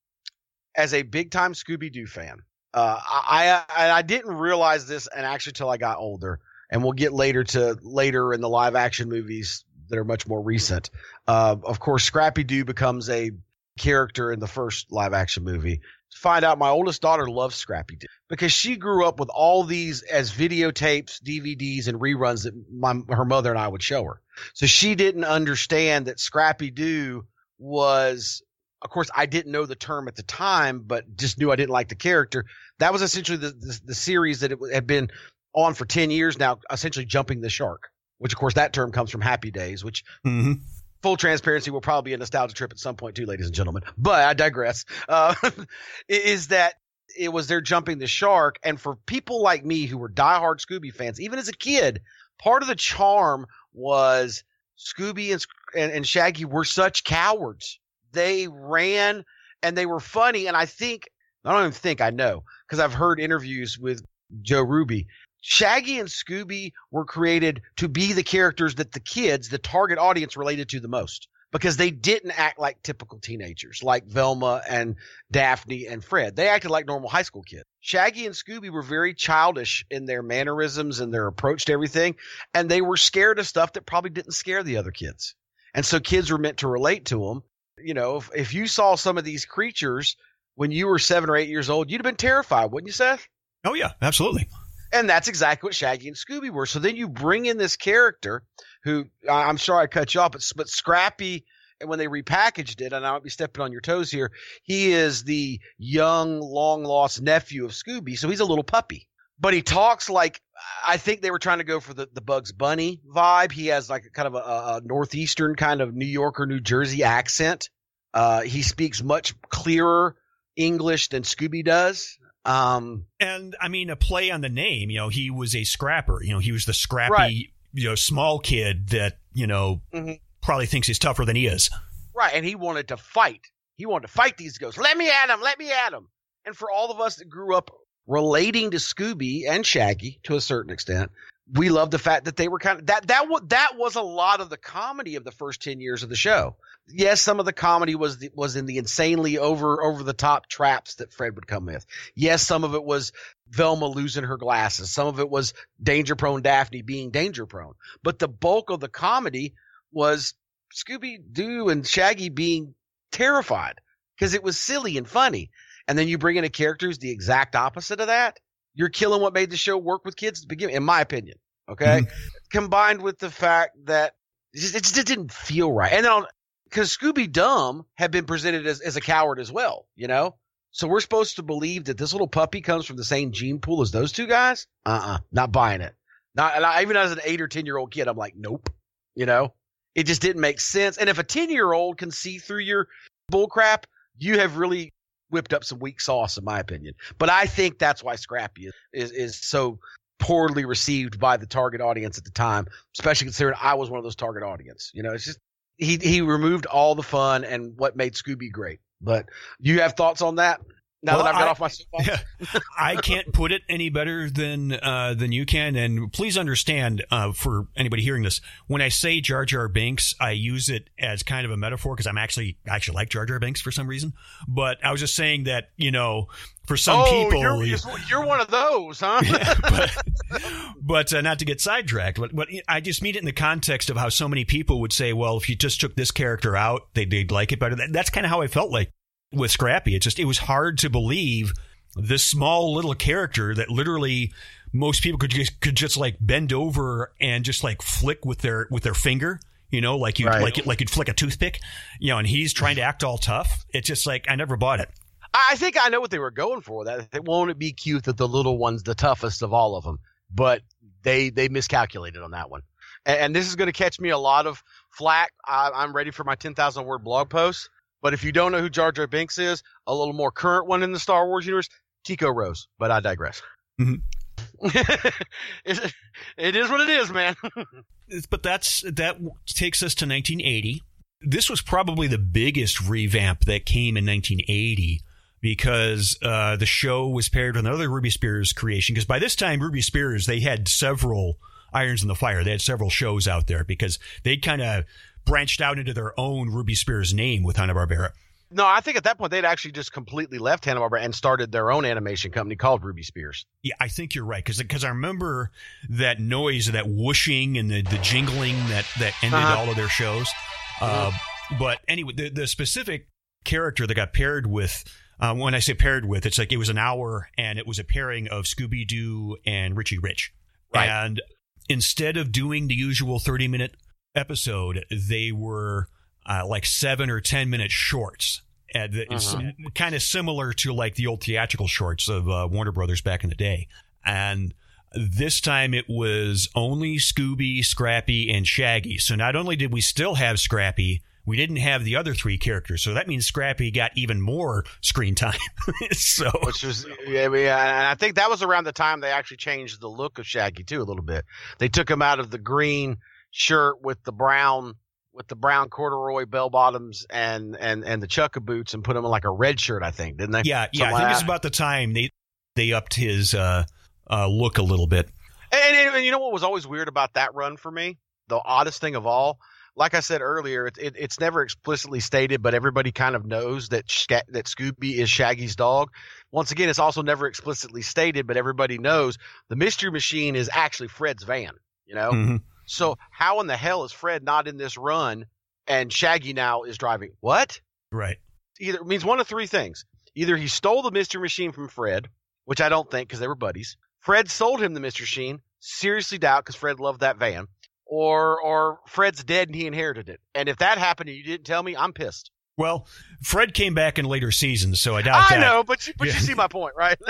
[SPEAKER 4] as a big time Scooby Doo fan, uh, I, I I didn't realize this, and actually till I got older, and we'll get later to later in the live action movies that are much more recent. Uh, of course, Scrappy Doo becomes a character in the first live action movie. To find out my oldest daughter loves Scrappy Doo because she grew up with all these as videotapes, DVDs, and reruns that my her mother and I would show her. So she didn't understand that Scrappy Doo was. Of course, I didn't know the term at the time, but just knew I didn't like the character. That was essentially the the, the series that it had been on for ten years now, essentially jumping the shark. Which, of course, that term comes from Happy Days, which
[SPEAKER 1] Mhm.
[SPEAKER 4] full transparency will probably be a nostalgia trip at some point too, ladies and gentlemen. But I digress. Uh, (laughs) is that it was their jumping the shark, and for people like me who were diehard Scooby fans, even as a kid, part of the charm was Scooby and and, and Shaggy were such cowards. They ran and they were funny, and I think I don't even think I know because I've heard interviews with Joe Ruby. Shaggy and Scooby were created to be the characters that the kids, the target audience, related to the most because they didn't act like typical teenagers like Velma and Daphne and Fred. They acted like normal high school kids. Shaggy and Scooby were very childish in their mannerisms and their approach to everything, and they were scared of stuff that probably didn't scare the other kids. And so kids were meant to relate to them. You know, if, if you saw some of these creatures when you were seven or eight years old, you'd have been terrified, wouldn't you, Seth?
[SPEAKER 1] Oh yeah, absolutely.
[SPEAKER 4] And that's exactly what Shaggy and Scooby were. So then you bring in this character who I'm sorry I cut you off, but, but Scrappy, and when they repackaged it, and I might be stepping on your toes here, he is the young, long lost nephew of Scooby. So he's a little puppy. But he talks like I think they were trying to go for the, the Bugs Bunny vibe. He has like a kind of a, a northeastern kind of New York or New Jersey accent. Uh, he speaks much clearer English than Scooby does. Um,
[SPEAKER 1] And I mean, a play on the name. You know, he was a scrapper. You know, he was the scrappy,
[SPEAKER 4] Right.
[SPEAKER 1] you know, small kid that you know
[SPEAKER 4] Mhm.
[SPEAKER 1] probably thinks he's tougher than he is.
[SPEAKER 4] Right, and he wanted to fight. He wanted to fight these ghosts. Let me at him. Let me at him. And for all of us that grew up relating to Scooby and Shaggy to a certain extent, we love the fact that they were kind of that that was that was a lot of the comedy of the first ten years of the show. Yes, some of the comedy was the, was in the insanely over over the top traps that Fred would come with. Yes, some of it was Velma losing her glasses. Some of it was danger prone Daphne being danger prone. But the bulk of the comedy was Scooby Doo and Shaggy being terrified because it was silly and funny. And then you bring in a character who's the exact opposite of that. You're killing what made the show work with kids to begin, in my opinion. Okay, mm-hmm. combined with the fact that it just, it just didn't feel right, and then because Scooby Dum had been presented as, as a coward as well, you know. So we're supposed to believe that this little puppy comes from the same gene pool as those two guys? Uh uh not buying it. Not even as an eight or ten year old kid, I'm like, nope. You know, it just didn't make sense. And if a ten year old can see through your bullcrap, you have really whipped up some weak sauce, in my opinion. But I think that's why Scrappy is is, is so poorly received by the target audience at the time, especially considering I was one of those target audience. You know, it's just he he removed all the fun and what made Scooby great. But you have thoughts on that? Now
[SPEAKER 1] Well,
[SPEAKER 4] that I've got
[SPEAKER 1] I-
[SPEAKER 4] off my soapbox. (laughs)
[SPEAKER 1] I can't put it any better than uh, than you can. And please understand, uh, for anybody hearing this, when I say Jar Jar Binks, I use it as kind of a metaphor because I'm actually I actually like Jar Jar Binks for some reason. But I was just saying that you know, for some
[SPEAKER 4] oh,
[SPEAKER 1] people,
[SPEAKER 4] you're,
[SPEAKER 1] you-
[SPEAKER 4] you're one of those, huh? (laughs)
[SPEAKER 1] but but uh, not to get sidetracked. But but I just mean it in the context of how so many people would say, well, if you just took this character out, they'd, they'd like it better. That, that's kind of how I felt like with Scrappy. It just it was hard to believe this small little character that literally most people could just could just like bend over and just like flick with their with their finger. You know, like you
[SPEAKER 4] Right.
[SPEAKER 1] like like you'd flick a toothpick. You know, and he's trying to act all tough. It's just like I never bought it.
[SPEAKER 4] I think I know what they were going for. That it won't it be cute that the little one's the toughest of all of them, but they they miscalculated on that one. And, and this is going to catch me a lot of flack. I, I'm ready for my 10,000 word blog post. But if you don't know who Jar Jar Binks is, a little more current one in the Star Wars universe, Tico Rose. But I digress. (laughs)
[SPEAKER 1] Mhm.
[SPEAKER 4] it, it is what it is, man. (laughs)
[SPEAKER 1] but that's that takes us to 1980. This was probably the biggest revamp that came in 1980 because uh, the show was paired with another Ruby Spears creation. Because by this time, Ruby Spears they had several irons in the fire. They had several shows out there because they'd kind of branched out into their own Ruby Spears name with Hanna Barbera.
[SPEAKER 4] no, I think at that point they'd actually just completely left Hanna Barbera and started their own animation company called Ruby Spears.
[SPEAKER 1] Yeah, I think you're right because because I remember that noise, that whooshing, and the, the jingling that that ended
[SPEAKER 4] Uh-huh.
[SPEAKER 1] all of their shows. Uh, but anyway, the the specific character that got paired with. Uh, when I say paired with, it's like it was an hour and it was a pairing of Scooby Doo and Richie Rich.
[SPEAKER 4] Right.
[SPEAKER 1] And instead of doing the usual 30 minute episode, they were uh, like seven or 10 minute shorts. And it's kind of similar to like the old theatrical shorts of uh, Warner Brothers back in the day. And this time it was only Scooby, Scrappy, and Shaggy. So not only did we still have Scrappy, we didn't have the other three characters. So that means Scrappy got even more screen time. (laughs) so
[SPEAKER 4] which was yeah, uh, I think that was around the time they actually changed the look of Shaggy too a little bit. They took him out of the green shirt with the brown with the brown corduroy bell bottoms and and and the chukka boots and put him in like a red shirt. I think didn't they?
[SPEAKER 1] yeah, yeah, I
[SPEAKER 4] Something
[SPEAKER 1] think
[SPEAKER 4] like
[SPEAKER 1] it's about the time they they upped his uh, uh, look a little bit.
[SPEAKER 4] And, and, and you know what was always weird about that run for me? The oddest thing of all, like I said earlier, it, it, it's never explicitly stated, but everybody kind of knows that Sca- that Scooby is Shaggy's dog. Once again, it's also never explicitly stated, but everybody knows the Mystery Machine is actually Fred's van. You know,
[SPEAKER 1] Mhm.
[SPEAKER 4] So how in the hell is Fred not in this run, and Shaggy now is driving? What?
[SPEAKER 1] Right.
[SPEAKER 4] either means one of three things. Either he stole the Mystery Machine from Fred, which I don't think because they were buddies. Fred sold him the Mystery Machine. Seriously doubt because Fred loved that van. Or or Fred's dead and he inherited it. And if that happened and you didn't tell me, I'm pissed.
[SPEAKER 1] Well, Fred came back in later seasons, so I doubt
[SPEAKER 4] I
[SPEAKER 1] that.
[SPEAKER 4] know, but you, but
[SPEAKER 1] Yeah.
[SPEAKER 4] you see my point, right? (laughs)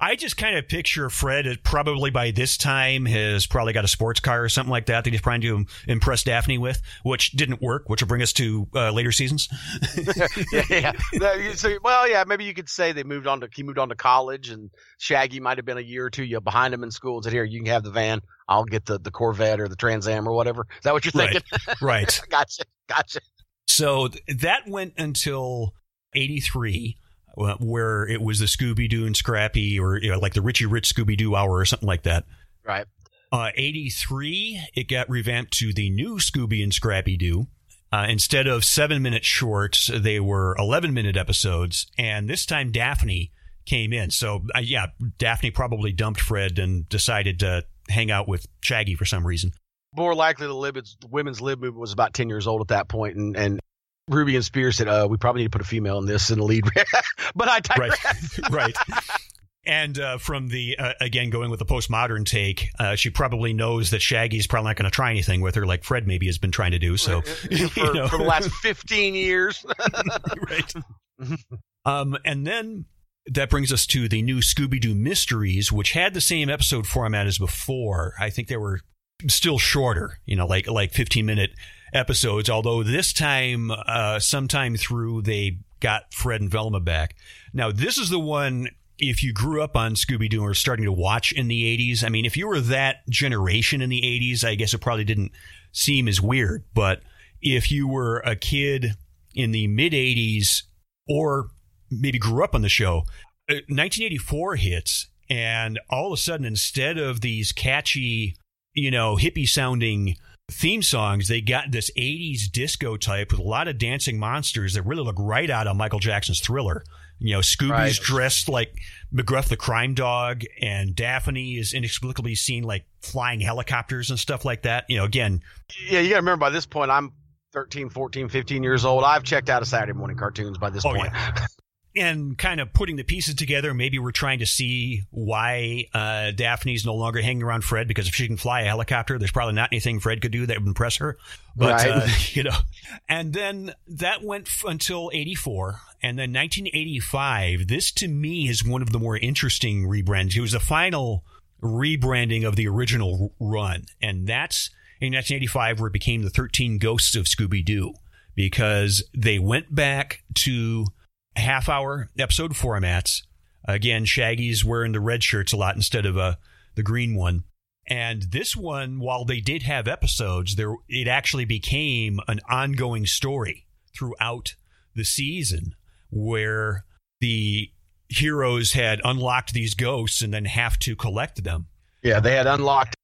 [SPEAKER 1] I just kind of picture Fred at probably by this time has probably got a sports car or something like that that he's trying to impress Daphne with, which didn't work, which will bring us to uh, later seasons. (laughs)
[SPEAKER 4] yeah, yeah. No, so, well, yeah, maybe you could say they moved on to he moved on to college, and Shaggy might have been a year or two you behind him in school. and Said, "Here, you can have the van. I'll get the the Corvette or the Trans Am or whatever." Is that what you're thinking? (laughs)
[SPEAKER 1] right.
[SPEAKER 4] gotcha, gotcha.
[SPEAKER 1] So th- that went until 83, uh, where it was the Scooby Doo and Scrappy, or you know, like the Richie Rich Scooby Doo hour or something like that.
[SPEAKER 4] Right.
[SPEAKER 1] Uh, 83, it got revamped to the new Scooby and Scrappy Doo. Uh, instead of seven minute shorts, they were 11 minute episodes. And this time Daphne came in. So, uh, yeah, Daphne probably dumped Fred and decided to hang out with Shaggy for some reason.
[SPEAKER 4] more likely the, lib, the women's lib movement was about 10 years old at that point and, and ruby and spears said uh, we probably need to put a female in this in the lead (laughs) but i digress.
[SPEAKER 1] Right. (laughs) right. And uh, from the, uh, again, going with the postmodern take, uh, she probably knows that Shaggy's probably not going to try anything with her like Fred maybe has been trying to do. So, (laughs)
[SPEAKER 4] for,
[SPEAKER 1] you know.
[SPEAKER 4] for the last 15 years
[SPEAKER 1] right. Um, and then that brings us to the new Scooby Doo Mysteries, which had the same episode format as before. I think they were still shorter, you know, like like 15 minute episodes. Although this time, uh, sometime through, they got Fred and Velma back. Now, this is the one. If you grew up on Scooby Doo or starting to watch in the 80s, I mean, if you were that generation in the 80s, I guess it probably didn't seem as weird. But if you were a kid in the mid 80s or maybe grew up on the show. Uh, 1984 hits, and all of a sudden, instead of these catchy, you know, hippie sounding theme songs, they got this 80s disco type with a lot of dancing monsters that really look right out of Michael Jackson's thriller. You know, Scooby's
[SPEAKER 4] Right.
[SPEAKER 1] dressed like McGruff the crime dog, and Daphne is inexplicably seen like flying helicopters and stuff like that. You know, again,
[SPEAKER 4] Yeah, you got to remember by this point, I'm 13, 14, 15 years old. I've checked out of Saturday morning cartoons by this
[SPEAKER 1] Oh,
[SPEAKER 4] point. (laughs)
[SPEAKER 1] and kind of putting the pieces together. Maybe we're trying to see why uh, Daphne's no longer hanging around Fred because if she can fly a helicopter, there's probably not anything Fred could do that would impress her. But
[SPEAKER 4] Right.
[SPEAKER 1] uh, (laughs) you know, and then that went f- until '84, and then 1985. This to me is one of the more interesting rebrands. It was the final rebranding of the original run, and that's in 1985 where it became the 13 Ghosts of Scooby Doo because they went back to half hour episode formats. Again, Shaggy's wearing the red shirts a lot instead of uh, the green one. And this one, while they did have episodes, there it actually became an ongoing story throughout the season where the heroes had unlocked these ghosts and then have to collect them.
[SPEAKER 4] Yeah, they had unlocked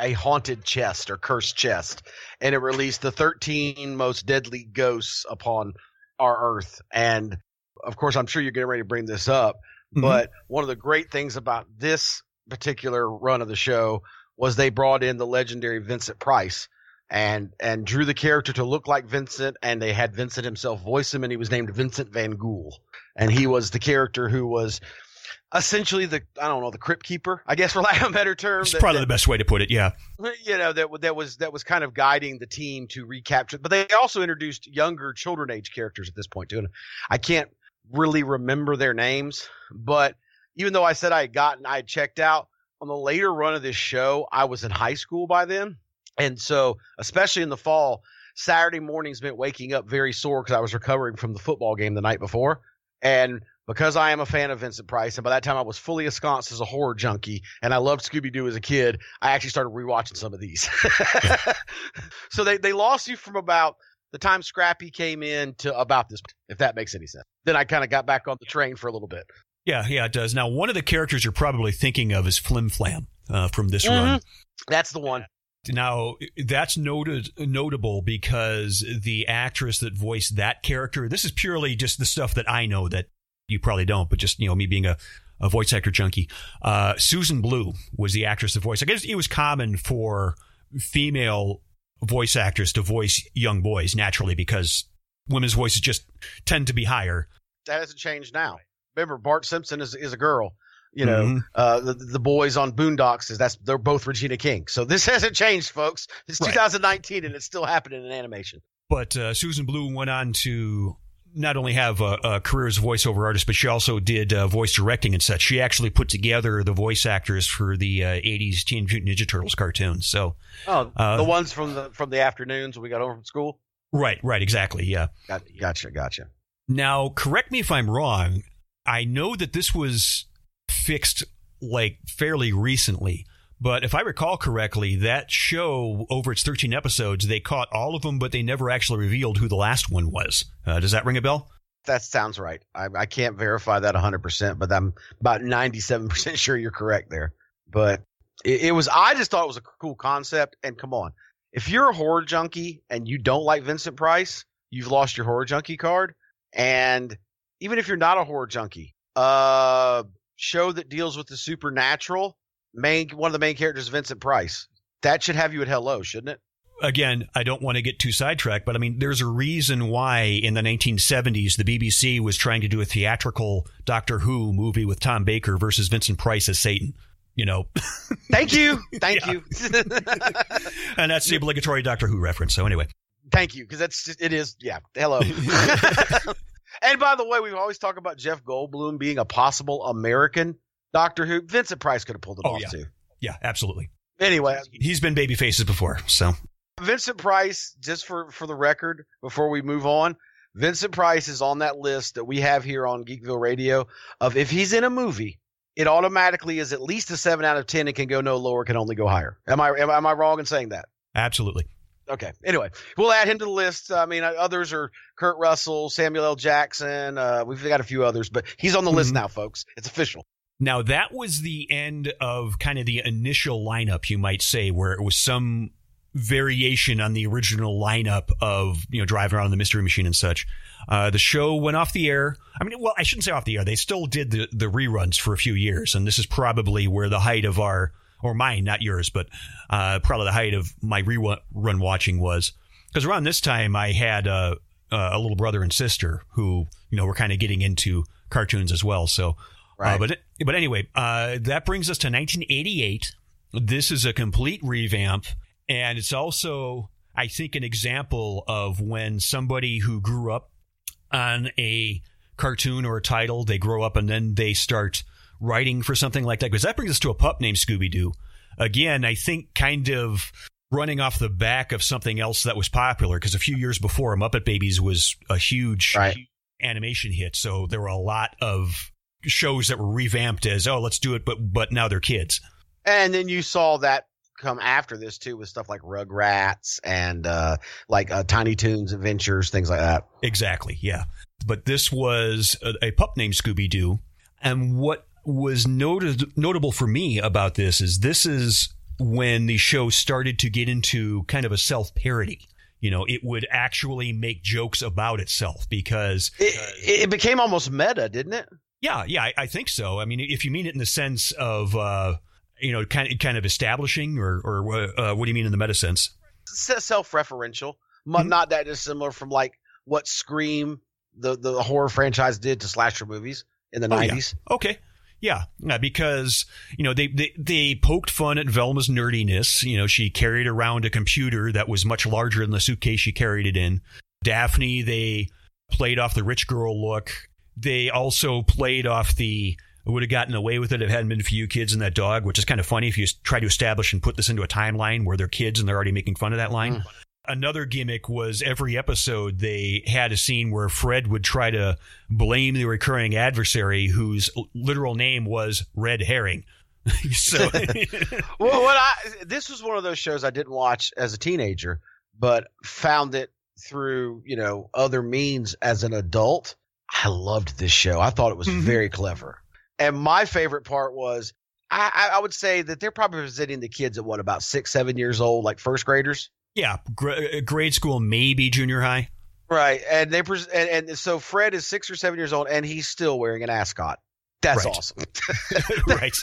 [SPEAKER 4] a haunted chest or cursed chest, and it released the 13 most deadly ghosts upon our Earth. And of course, I'm sure you're getting ready to bring this up, mm-hmm. but one of the great things about this particular run of the show was they brought in the legendary Vincent Price. And and drew the character to look like Vincent, and they had Vincent himself voice him, and he was named Vincent Van Ghoul, and he was the character who was essentially the I don't know the crypt keeper, I guess (laughs) for lack of a better term.
[SPEAKER 1] It's
[SPEAKER 4] that-
[SPEAKER 1] probably
[SPEAKER 4] that-
[SPEAKER 1] the best way to put it. Yeah. (laughs)
[SPEAKER 4] you know that that was that was kind of guiding the team to recapture but they also introduced younger children age characters at this point too and i can't really remember their names but even though i said i had gotten i had checked out on the later run of this show i was in high school by then and so especially in the fall saturday mornings meant waking up very sore because i was recovering from the football game the night before and because I am a fan of Vincent Price, and by that time I was fully ensconced as a horror junkie, and I loved Scooby Doo as a kid, I actually started rewatching some of these. (laughs) so they, they lost you from about the time Scrappy came in to about this, if that makes any sense. Then I kind of got back on the train for a little bit.
[SPEAKER 1] Yeah, yeah, it does. Now, one of the characters you're probably thinking of is Flim Flam uh, from this run.
[SPEAKER 4] That's the one.
[SPEAKER 1] Now, that's noted notable because the actress that voiced that character, this is purely just the stuff that I know that you probably don't, but just, you know, me being a, a voice actor junkie. Uh, Susan Blu was the actress that voiced. I guess it was common for female voice actors to voice young boys naturally because women's voices just tend to be higher.
[SPEAKER 4] That hasn't changed now. Remember, Bart Simpson is, is a girl. You know,
[SPEAKER 1] Mhm.
[SPEAKER 4] uh, the, the boys on Boondocks is that's they're both Regina King. So this (laughs) hasn't changed, folks. It's
[SPEAKER 1] Right.
[SPEAKER 4] 2019 and it's still happening in animation.
[SPEAKER 1] But uh, Susan Blu went on to not only have a, a career as a voiceover artist, but she also did uh, voice directing and such. She actually put together the voice actors for the uh, 80s Teenage Mutant Ninja Turtles cartoons. So,
[SPEAKER 4] Oh,
[SPEAKER 1] Uh,
[SPEAKER 4] the ones from the from the afternoons when we got home from school.
[SPEAKER 1] right, right, exactly. Yeah.
[SPEAKER 4] Gotcha, gotcha.
[SPEAKER 1] Now, correct me if I'm wrong. I know that this was fixed like fairly recently. But if I recall correctly, that show over its 13 episodes, they caught all of them, but they never actually revealed who the last one was. Uh, does that ring a bell?
[SPEAKER 4] That sounds right. I, I can't verify that 100%, but I'm about 97% (laughs) sure you're correct there. But it, it was, I just thought it was a cool concept. And come on, if you're a horror junkie and you don't like Vincent Price, you've lost your horror junkie card. And even if you're not a horror junkie, uh, show that deals with the supernatural, main one of the main characters Vincent Price. That should have you at hello, shouldn't it?
[SPEAKER 1] again, I don't want to get too sidetracked, but I mean, there's a reason why in the 1970s the BBC was trying to do a theatrical Doctor Who movie with Tom Baker versus Vincent Price as Satan. You know, (laughs)
[SPEAKER 4] Thank you, thank you, (laughs)
[SPEAKER 1] and that's the obligatory Doctor Who reference. So anyway,
[SPEAKER 4] thank you, because that's just, it is. Yeah, hello. (laughs) and by the way, we always talk about Jeff Goldblum being a possible American Doctor Who. Vincent Price could have pulled it
[SPEAKER 1] Oh,
[SPEAKER 4] off
[SPEAKER 1] yeah.
[SPEAKER 4] too.
[SPEAKER 1] yeah, absolutely.
[SPEAKER 4] Anyway,
[SPEAKER 1] He's been baby faces before, so
[SPEAKER 4] Vincent Price, just for for the record, before we move on, Vincent Price is on that list that we have here on Geekville Radio of if he's in a movie, it automatically is at least a seven out of ten and can go no lower, can only go higher. Am I am, am I wrong in saying that?
[SPEAKER 1] absolutely.
[SPEAKER 4] Okay. Anyway, we'll add him to the list. I mean, others are Kurt Russell, Samuel L. Jackson. Uh, we've got a few others, but he's on the list
[SPEAKER 1] Mhm.
[SPEAKER 4] now, folks. It's official.
[SPEAKER 1] Now that was the end of kind of the initial lineup, you might say, where it was some variation on the original lineup of you know driving around the mystery machine and such. Uh, the show went off the air. I mean, well, I shouldn't say off the air. They still did the the reruns for a few years, and this is probably where the height of our or mine, not yours, but uh, probably the height of my rerun watching was because around this time I had a little brother and sister who you know were kind of getting into cartoons as well. So
[SPEAKER 4] Right.
[SPEAKER 1] uh, but but anyway, uh, that brings us to 1988. This is a complete revamp, and it's also, I think, an example of when somebody who grew up on a cartoon or a title, they grow up and then they start writing for something like that. Because that brings us to a pup named Scooby Doo. Again, I think kind of running off the back of something else that was popular. Because a few years before, Muppet Babies was a huge
[SPEAKER 4] Right.
[SPEAKER 1] animation hit. So there were a lot of shows that were revamped as oh let's do it but but now they're kids
[SPEAKER 4] And then you saw that come after this too with stuff like Rugrats and uh, like uh, Tiny Toons Adventures, things like that.
[SPEAKER 1] exactly yeah but this was a, a pup named scooby-doo and what was noted, notable for me about this is this is when the show started to get into kind of a self-parody you know it would actually make jokes about itself because
[SPEAKER 4] It, it became almost meta, didn't it?
[SPEAKER 1] Yeah, yeah, I, I think so. I mean, if you mean it in the sense of, uh, you know, kind of, kind of establishing, or, or uh, what do you mean in the meta sense?
[SPEAKER 4] Self-referential,
[SPEAKER 1] Mhm.
[SPEAKER 4] not that dissimilar from like what Scream, the the horror franchise, did to slasher movies in the
[SPEAKER 1] Oh, yeah.
[SPEAKER 4] nineties.
[SPEAKER 1] Okay. Yeah, yeah, because you know they, they they poked fun at Velma's nerdiness. You know, she carried around a computer that was much larger than the suitcase she carried it in. Daphne, they played off the rich girl look. They also played off the would have gotten away with it if it hadn't been for you kids and that dog, which is kind of funny if you try to establish and put this into a timeline where they're kids and they're already making fun of that line. Mm. Another gimmick was every episode they had a scene where Fred would try to blame the recurring adversary whose literal name was Red Herring. (laughs) so (laughs)
[SPEAKER 4] Well, what I this was one of those shows I didn't watch as a teenager, but found it through you know other means as an adult. I loved this show. I thought it was
[SPEAKER 1] Mhm.
[SPEAKER 4] very clever, and my favorite part was I, I would say that they're probably presenting the kids at what about six, seven years old, like first graders.
[SPEAKER 1] yeah, gra- grade school, maybe junior high.
[SPEAKER 4] Right, and they pres and, and so Fred is six or seven years old, and he's still wearing an ascot. That's
[SPEAKER 1] Right.
[SPEAKER 4] awesome. (laughs) (laughs)
[SPEAKER 1] right.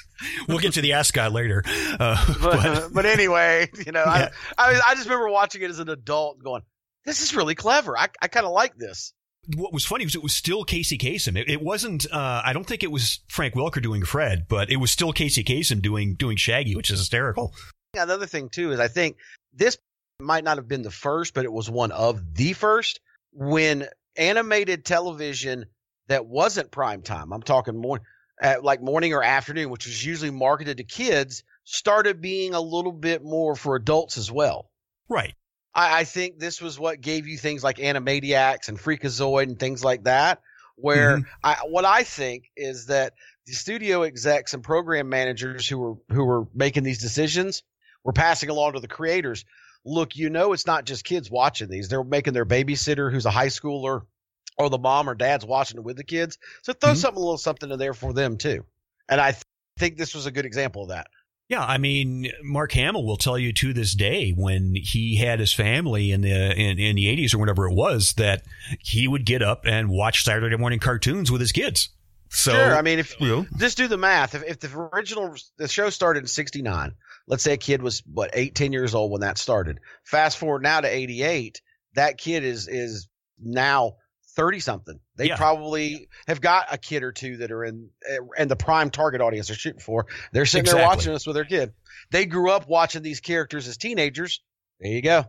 [SPEAKER 1] We'll get to the ascot later. Uh,
[SPEAKER 4] but,
[SPEAKER 1] but-
[SPEAKER 4] but anyway, (laughs) you know,
[SPEAKER 1] Yeah.
[SPEAKER 4] I, I I just remember watching it as an adult going, "This is really clever. I I kind of like this."
[SPEAKER 1] What was funny was it was still Casey Kasem. It, it wasn't. Uh, I don't think it was Frank Welker doing Fred, but it was still Casey Kasem doing doing Shaggy, which is hysterical.
[SPEAKER 4] Yeah, Another thing too is I think this might not have been the first, but it was one of the first when animated television that wasn't prime time. I'm talking more at like morning or afternoon, which was usually marketed to kids, started being a little bit more for adults as well.
[SPEAKER 1] Right.
[SPEAKER 4] I, I think this was what gave you things like Animaniacs and Freakazoid and things like that. Where
[SPEAKER 1] Mhm.
[SPEAKER 4] I, what I think is that the studio execs and program managers who were who were making these decisions were passing along to the creators. Look, you know, it's not just kids watching these; they're making their babysitter, who's a high schooler, or the mom or dad's watching it with the kids. So throw
[SPEAKER 1] Mhm.
[SPEAKER 4] something a little something in there for them too. And I th- think this was a good example of that.
[SPEAKER 1] Yeah, I mean, Mark Hamill will tell you to this day when he had his family in the in, in the eighties or whatever it was that he would get up and watch Saturday morning cartoons with his kids. So
[SPEAKER 4] sure, I mean, if
[SPEAKER 1] you know,
[SPEAKER 4] just do the math. If, if the original the show started in '69, let's say a kid was what eight, ten years old when that started. Fast forward now to '88, that kid is is now thirty something. They
[SPEAKER 1] Yeah.
[SPEAKER 4] probably have got a kid or two that are in and the prime target audience they're shooting for. They're sitting there watching us with their kid. They grew up watching these characters as teenagers. There you go.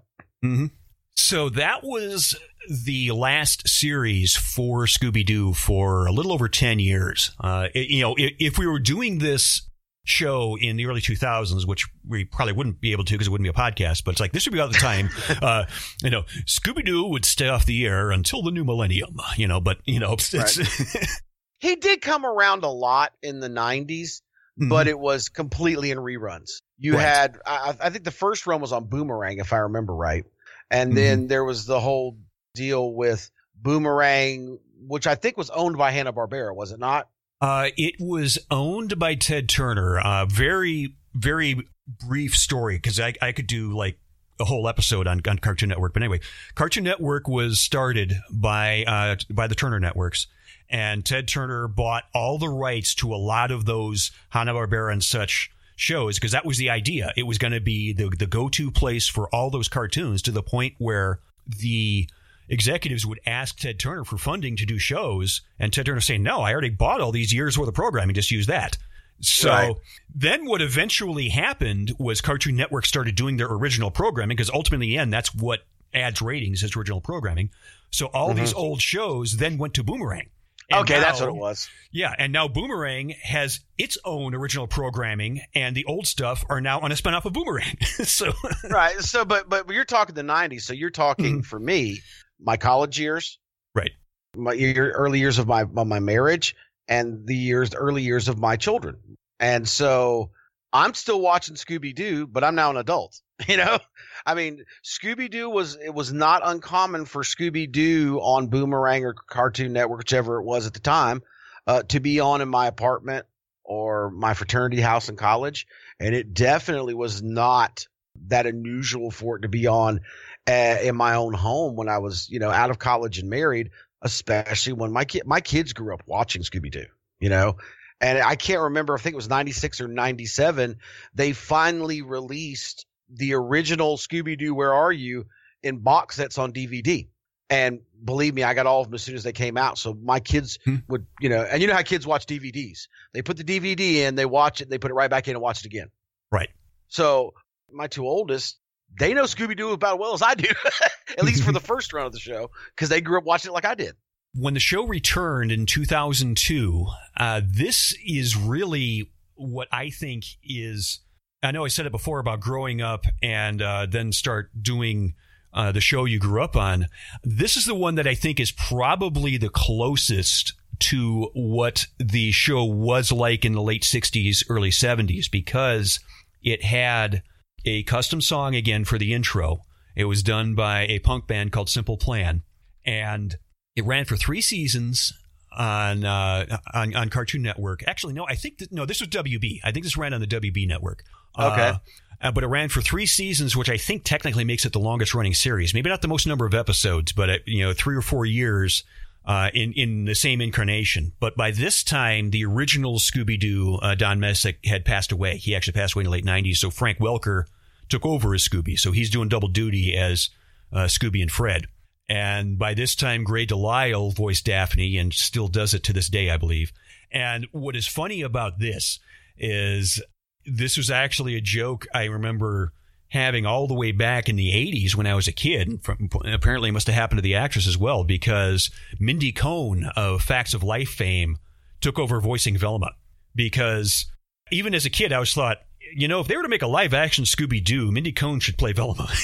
[SPEAKER 1] So that was the last series for Scooby Doo for a little over 10 years. Uh, it- you know, if, if we were doing this show in the early 2000s, which we probably wouldn't be able to because it wouldn't be a podcast, but it's like this would be about the time, (laughs) uh, you know, Scooby Doo would stay off the air until the new millennium, you know, but, you know, it's, (laughs)
[SPEAKER 4] He did come around a lot in the '90s. but it was completely in reruns. You
[SPEAKER 1] Mm-hmm. Right.
[SPEAKER 4] had, I, I think the first run was on Boomerang, if I remember right. And then there was the whole deal with Boomerang, which I think was owned by Hanna Barbera, was it not?
[SPEAKER 1] Uh, it was owned by Ted Turner. Uh, very, very brief story because I, I could do like a whole episode on, on Cartoon Network. But anyway, Cartoon Network was started by uh, by the Turner Networks, and Ted Turner bought all the rights to a lot of those Hanna Barbera and such shows because that was the idea. It was going to be the the go to place for all those cartoons to the point where the executives would ask Ted Turner for funding to do shows, and Ted Turner saying, "No, I already bought all these years worth of programming. Just use that." So
[SPEAKER 4] Right.
[SPEAKER 1] then what eventually happened was Cartoon Network started doing their original programming because ultimately, in the end, that's what adds ratings is original programming. So all mm-hmm. these old shows then went to Boomerang. And
[SPEAKER 4] okay, that's what it was.
[SPEAKER 1] Yeah, and now Boomerang has its own original programming, and the old stuff are now on a spinoff of Boomerang. (laughs) so
[SPEAKER 4] right. So, but but you're talking the '90s. So you're talking mm-hmm. for me, my college years,
[SPEAKER 1] right,
[SPEAKER 4] my year, early years of my of my marriage, and the years, the early years of my children. And so I'm still watching Scooby Doo, but I'm now an adult. (laughs) You know, I mean, Scooby Doo was it was not uncommon for Scooby Doo on Boomerang or Cartoon Network, whichever it was at the time, uh, to be on in my apartment or my fraternity house in college, and it definitely was not that unusual for it to be on uh, in my own home when I was, you know, out of college and married. Especially when my kid, my kids grew up watching Scooby Doo, you know, and I can't remember. I think it was '96 or '97. They finally released the original Scooby Doo. Where are you? In box sets on DVD. And believe me, I got all of them as soon as they came out. So my kids
[SPEAKER 1] Hmm.
[SPEAKER 4] would, you know, and you know how kids watch DVDs. They put the DVD in, they watch it, they put it right back in and watch it again.
[SPEAKER 1] right.
[SPEAKER 4] So my two oldest, they know Scooby Doo about as well as I do, (laughs) at least for the first run of the show, because they grew up watching it like I did.
[SPEAKER 1] when the show returned in 2002, uh, this is really what I think is. I know I said it before about growing up and uh, then start doing uh, the show you grew up on. This is the one that I think is probably the closest to what the show was like in the late 60s, early 70s, because it had a custom song again for the intro. It was done by a punk band called Simple Plan. And it ran for three seasons on uh, on, on Cartoon Network. Actually, no, I think that, no, this was WB. I think this ran on the WB network.
[SPEAKER 4] Okay.
[SPEAKER 1] Uh, uh, but it ran for three seasons, which I think technically makes it the longest running series. Maybe not the most number of episodes, but uh, you know, three or four years uh, in in the same incarnation. But by this time, the original Scooby Doo uh, Don Messick had passed away. He actually passed away in the late '90s. So Frank Welker took over as Scooby. So he's doing double duty as uh, Scooby and Fred. And by this time, Grey DeLisle voiced Daphne and still does it to this day, I believe. And what is funny about this is this was actually a joke I remember having all the way back in the 80s when I was a kid. From, apparently, it must have happened to the actress as well because Mindy Cohn of Facts of Life fame took over voicing Velma. Because even as a kid, I always thought, you know, if they were to make a live action Scooby Doo, Mindy Cohn should play Velma. (laughs)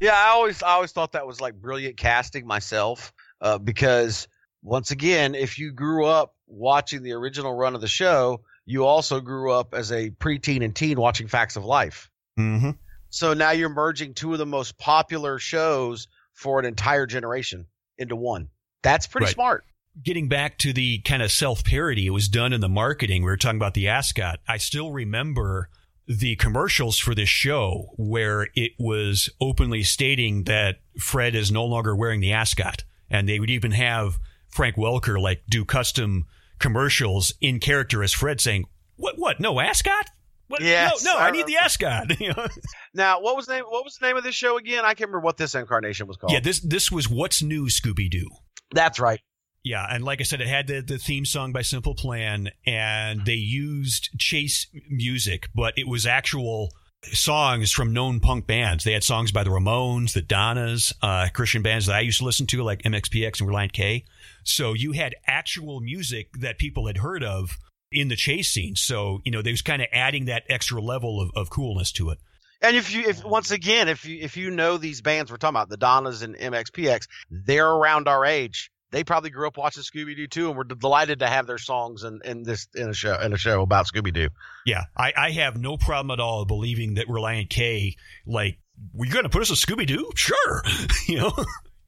[SPEAKER 4] Yeah, I always I always thought that was like brilliant casting myself, uh, because once again, if you grew up watching the original run of the show, you also grew up as a preteen and teen watching Facts of Life.
[SPEAKER 1] mm-hmm.
[SPEAKER 4] So now you're merging two of the most popular shows for an entire generation into one. That's pretty
[SPEAKER 1] Right.
[SPEAKER 4] smart.
[SPEAKER 1] getting back to the kind of self parody, it was done in the marketing. We were talking about the ascot. I still remember the commercials for this show where it was openly stating that Fred is no longer wearing the ascot. And they would even have Frank Welker like do custom commercials in character as Fred saying, What, what? No ascot? What?
[SPEAKER 4] Yes,
[SPEAKER 1] no, no,
[SPEAKER 4] I
[SPEAKER 1] I need the (laughs) ascot. (laughs) You know?
[SPEAKER 4] Now, what was the name? What was the name of this show again? I can't remember what this incarnation was called.
[SPEAKER 1] yeah, this, this was What's New Scooby Doo.
[SPEAKER 4] that's right.
[SPEAKER 1] Yeah, and like I said, it had the, the theme song by Simple Plan, and they used chase music, but it was actual songs from known punk bands. They had songs by the Ramones, the Donnas, uh, Christian bands that I used to listen to, like MXPX and Relient K. So you had actual music that people had heard of in the chase scene. So, you know, they was kind of adding that extra level of, of coolness to it.
[SPEAKER 4] And if you, if once again, if you if you know these bands we're talking about, the Donnas and MXPX, they're around our age. They probably grew up watching Scooby Doo too, and we're delighted to have their songs in, in this in a show in a show about Scooby Doo.
[SPEAKER 1] Yeah, I, I have no problem at all believing that Relient K like were you going to put us a Scooby Doo? Sure. (laughs) you know?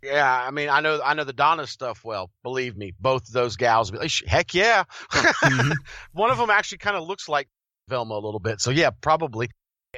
[SPEAKER 4] Yeah, I mean, I know, I know the Donna stuff well. Believe me, both of those gals. Heck yeah,
[SPEAKER 1] Mhm. (laughs)
[SPEAKER 4] one of them actually kind of looks like Velma a little bit. So yeah, probably.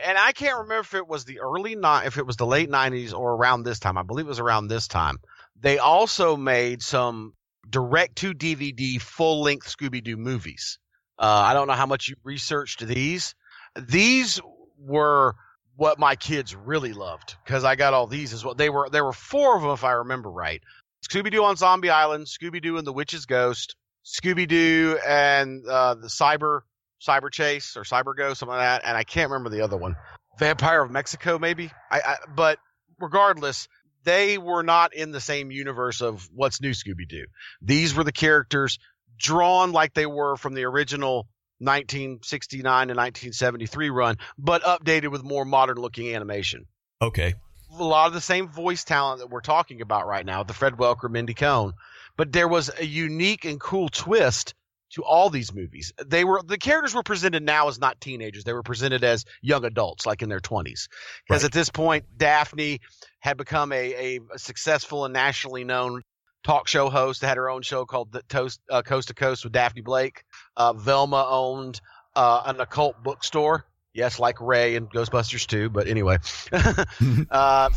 [SPEAKER 4] And I can't remember if it was the early ni- if it was the late '90s or around this time. I believe it was around this time. They also made some direct to DVD full length Scooby Doo movies. Uh, I don't know how much you researched these. These were what my kids really loved because I got all these as well. They were there were four of them if I remember right. Scooby Doo on Zombie Island, Scooby Doo and the Witch's Ghost, Scooby Doo and uh, the Cyber Cyber Chase or Cyber Ghost, something like that, and I can't remember the other one. Vampire of Mexico, maybe. I, I but regardless, they were not in the same universe of what's new Scooby Doo. These were the characters drawn like they were from the original 1969 to 1973 run, but updated with more modern looking animation.
[SPEAKER 1] Okay.
[SPEAKER 4] A lot of the same voice talent that we're talking about right now, the Fred Welker, Mindy Cohn, but there was a unique and cool twist to all these movies. They were the characters were presented now as not teenagers; they were presented as young adults, like in their twenties. Because
[SPEAKER 1] Right.
[SPEAKER 4] at this point, Daphne had become a, a successful and nationally known talk show host. that Had her own show called the Toast uh, Coast to Coast with Daphne Blake. Uh, Velma owned uh, an occult bookstore. Yes, like Ray and Ghostbusters too. But anyway, (laughs) (laughs) uh, I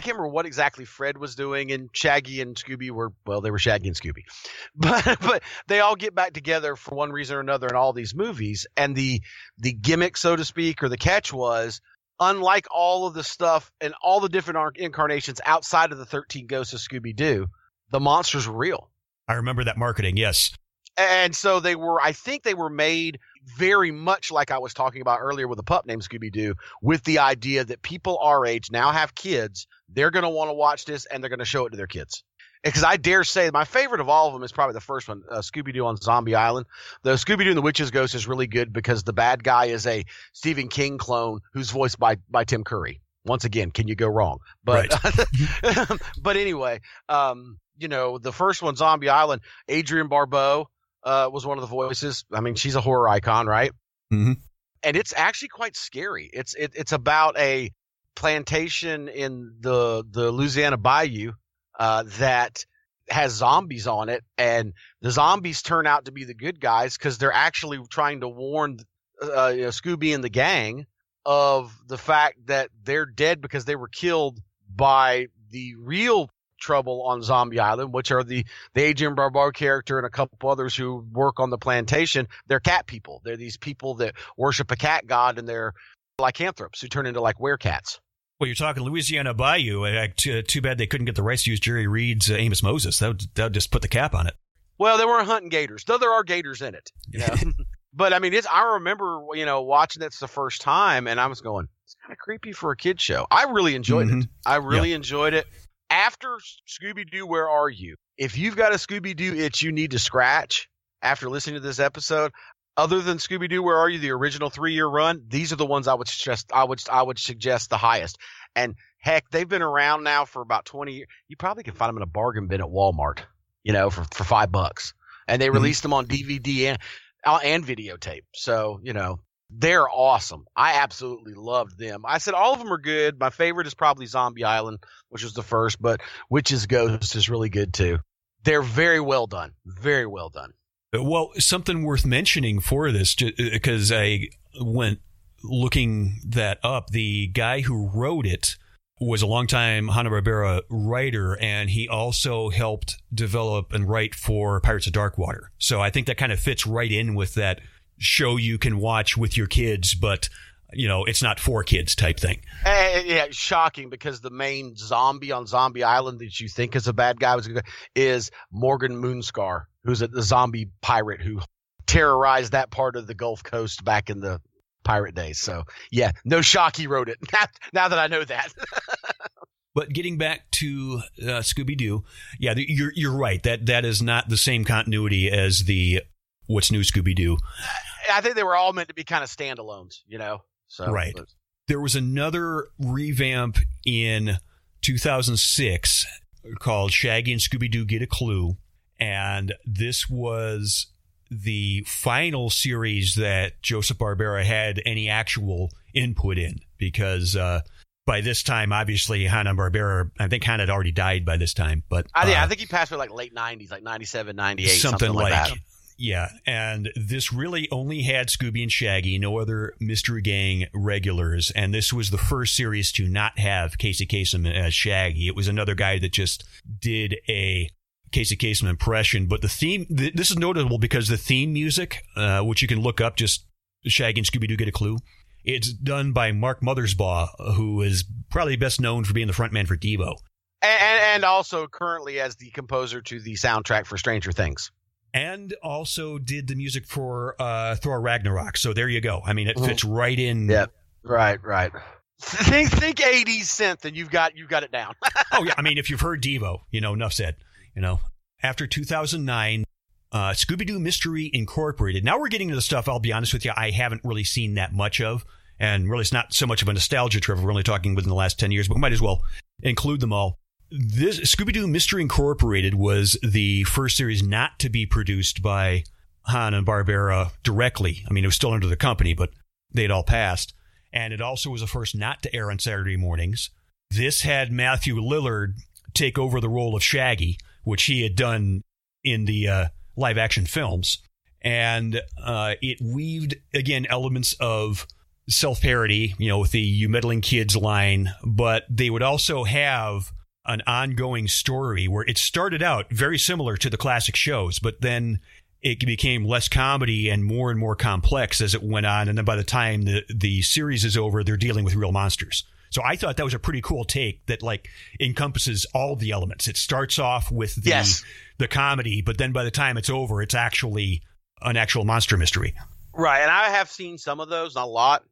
[SPEAKER 4] can't remember what exactly Fred was doing, and Shaggy and Scooby were well, they were Shaggy and Scooby, (laughs) but but they all get back together for one reason or another in all these movies, and the the gimmick, so to speak, or the catch was. Unlike all of the stuff and all the different incarnations outside of the 13 Ghosts of Scooby Doo, the monsters were real.
[SPEAKER 1] I remember that marketing. Yes.
[SPEAKER 4] And so they were, I think they were made very much like I was talking about earlier with a pup named Scooby Doo, with the idea that people our age now have kids. They're going to want to watch this and they're going to show it to their kids. Because I dare say my favorite of all of them is probably the first one, uh, Scooby Doo on Zombie Island. The Scooby Doo and the Witch's Ghost is really good because the bad guy is a Stephen King clone who's voiced by by Tim Curry. Once again, can you go wrong? But (laughs) but anyway, um, you know, the first one, Zombie Island, Adrienne Barbeau uh, was one of the voices. I mean, she's a horror icon, right?
[SPEAKER 1] Mhm.
[SPEAKER 4] And it's actually quite scary. It's it, it's about a plantation in the the Louisiana Bayou uh, that has zombies on it, and the zombies turn out to be the good guys because they're actually trying to warn uh, you know, Scooby and the gang of the fact that they're dead because they were killed by the real trouble on Zombie Island, which are the the Adrienne Barbeau character and a couple others who work on the plantation. They're cat people. They're these people that worship a cat god, and they're lycanthropes who turn into like werecats.
[SPEAKER 1] Well, you're talking Louisiana Bayou. Uh, too, too bad they couldn't get the rights to use Jerry Reed's uh, Amos Moses. That would, that would just put the cap on it.
[SPEAKER 4] Well, they weren't hunting gators, though there are gators in it. You know? (laughs) (laughs) but I mean, it's. I remember, you know, watching this the first time, and I was going, "It's kind of creepy for a kid show." I really enjoyed it.
[SPEAKER 1] Mhm.
[SPEAKER 4] I really enjoyed it. After Scooby Doo, where are you? If you've got a Scooby Doo itch you need to scratch after listening to this episode, other than Scooby Doo, where are you? The original three year run. These are the ones I would suggest. I would I would suggest the highest. And heck, they've been around now for about twenty years. You probably can find them in a bargain bin at Walmart. You know, for for five bucks. And they
[SPEAKER 1] Mhm.
[SPEAKER 4] released them on DVD and uh, and videotape. So you know. They're awesome. I absolutely loved them. I said all of them are good. My favorite is probably Zombie Island, which was the first, but Witch's Ghost is really good too. They're very well done. Very well done.
[SPEAKER 1] Uh, well, something worth mentioning for this, because uh, I went looking that up. The guy who wrote it was a longtime Hanna-Barbera writer, and he also helped develop and write for Pirates of Darkwater. So I think that kind of fits right in with that show you can watch with your kids, but you know, it's not for kids type thing.
[SPEAKER 4] Eh, yeah, shocking because the main zombie on Zombie Island that you think is a bad guy was is Morgan Moonscar, who's a the zombie pirate who terrorized that part of the Gulf Coast back in the pirate days. So yeah, no shock he wrote it. (laughs) Now, now that I know that. (laughs)
[SPEAKER 1] But getting back to uh, Scooby Doo, yeah, you're you're right. That that is not the same continuity as the what's new Scooby Doo.
[SPEAKER 4] I think they were all meant to be kind of standalones, you know. So
[SPEAKER 1] Right.
[SPEAKER 4] but-
[SPEAKER 1] There was another revamp in 2006 called Shaggy and Scooby Doo Get a Clue, and this was the final series that Joseph Barbera had any actual input in because uh, by this time, obviously, Hanna Barbera, I think Hanna had already died by this time, but
[SPEAKER 4] I, think
[SPEAKER 1] uh,
[SPEAKER 4] I think he passed away like late '90s, like '97, '98,
[SPEAKER 1] something,
[SPEAKER 4] something, like,
[SPEAKER 1] like,
[SPEAKER 4] that.
[SPEAKER 1] Yeah. And this really only had Scooby and Shaggy, no other Mystery Gang regulars. And this was the first series to not have Casey Kasem as Shaggy. It was another guy that just did a Casey Kasem impression. But the theme, th- this is notable because the theme music, uh, which you can look up, just Shaggy and Scooby Doo get a clue. It's done by Mark Mothersbaugh, who is probably best known for being the frontman for Devo.
[SPEAKER 4] And, and and also currently as the composer to the soundtrack for Stranger Things.
[SPEAKER 1] And also did the music for uh, Thor Ragnarok. So there you go. I mean, it
[SPEAKER 4] Mhm.
[SPEAKER 1] fits right in.
[SPEAKER 4] Yep. Right, right. Think think 80s synth and you've got you've got it down. (laughs)
[SPEAKER 1] oh yeah. I mean, if you've heard Devo, you know, enough said. You know, after 2009, uh, Scooby Doo Mystery Incorporated. Now we're getting to the stuff. I'll be honest with you, I haven't really seen that much of, and really, it's not so much of a nostalgia trip. We're only talking within the last 10 years, but we might as well include them all. This Scooby Doo Mystery Incorporated was the first series not to be produced by Hanna Barbera directly. I mean, it was still under the company, but they'd all passed. And it also was the first not to air on Saturday mornings. This had Matthew Lillard take over the role of Shaggy, which he had done in the uh, live action films. And uh, it weaved, again, elements of self parody, you know, with the You Meddling Kids line, but they would also have an ongoing story where it started out very similar to the classic shows, but then it became less comedy and more and more complex as it went on. And then by the time the, the series is over, they're dealing with real monsters. So I thought that was a pretty cool take that like encompasses all the elements. It starts off with the
[SPEAKER 4] Yes.
[SPEAKER 1] the comedy, but then by the time it's over, it's actually an actual monster mystery.
[SPEAKER 4] Right, and I have seen some of those, not a lot.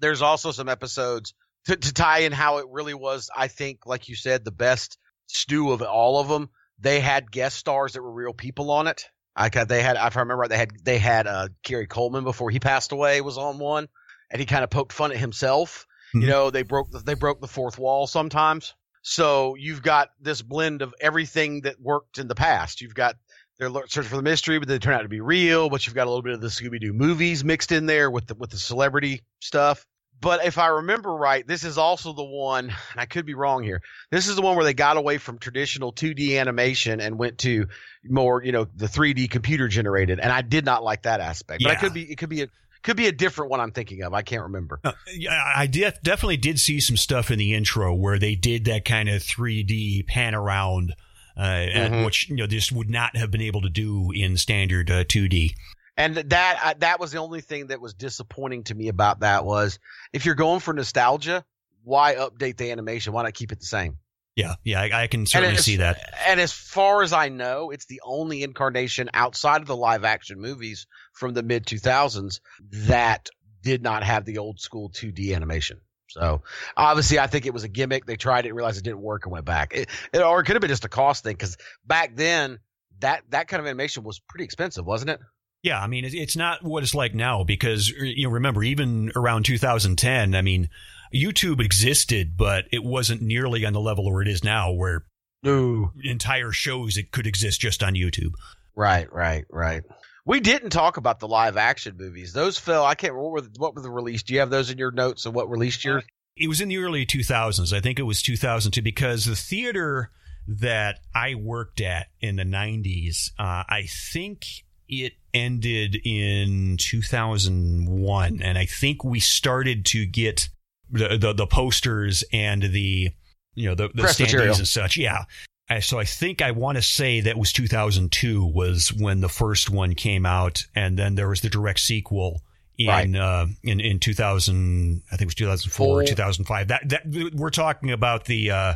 [SPEAKER 4] There's also some episodes to, to tie in how it really was. I think, like you said, the best stew of all of them. They had guest stars that were real people on it. I got they had, if I remember right, they had they had uh, Gary Coleman before he passed away was on one, and he kind of poked fun at himself.
[SPEAKER 1] Mhm.
[SPEAKER 4] You know, they broke the, they broke the fourth wall sometimes. So you've got this blend of everything that worked in the past. You've got they're searching for the mystery, but they turn out to be real. But you've got a little bit of the Scooby Doo movies mixed in there with the with the celebrity stuff. But if I remember right, this is also the one, and I could be wrong here. This is the one where they got away from traditional 2D animation and went to more, you know, the 3D computer generated. And I did not like that aspect. But I
[SPEAKER 1] Yeah.
[SPEAKER 4] could be, it could be a, could be a different one I'm thinking of. I can't remember.
[SPEAKER 1] Uh, yeah, I def- definitely did see some stuff in the intro where they did that kind of 3D pan around, uh,
[SPEAKER 4] Mhm.
[SPEAKER 1] which you know this would not have been able to do in standard uh, 2D.
[SPEAKER 4] And that I, that was the only thing that was disappointing to me about that was if you're going for nostalgia, why update the animation? Why not keep it the same?
[SPEAKER 1] Yeah, yeah, I, I can certainly
[SPEAKER 4] as-
[SPEAKER 1] see that.
[SPEAKER 4] And as far as I know, it's the only incarnation outside of the live action movies from the mid 2000s that did not have the old school 2D animation. So obviously, I think it was a gimmick. They tried it, realized it didn't work, and went back. It, it, or it could have been just a cost thing because back then that that kind of animation was pretty expensive, wasn't it?
[SPEAKER 1] Yeah, I mean, it's- not what it's like now because you know, remember, even around 2010, I mean, YouTube existed, but it wasn't nearly on the level where it is now, where
[SPEAKER 4] No.
[SPEAKER 1] entire shows it could exist just on YouTube.
[SPEAKER 4] Right, right, right. We didn't talk about the live action movies. Those fell. I can't remember what were the, what were the release. Do you have those in your notes of what released year?
[SPEAKER 1] It was in the early 2000s. I think it was 2002 because the theater that I worked at in the 90s, uh, I think it ended in 2001. And I think we started to get the, the, the posters and the, you know, the, the
[SPEAKER 4] Press
[SPEAKER 1] standees
[SPEAKER 4] material.
[SPEAKER 1] and such. Yeah. I, so I think I want to say that was 2002 was when the first one came out. And then there was the direct sequel in
[SPEAKER 4] Right.
[SPEAKER 1] uh, in in 2000 I think it was 2004 or
[SPEAKER 4] Four.
[SPEAKER 1] 2005 that that we're talking about the uh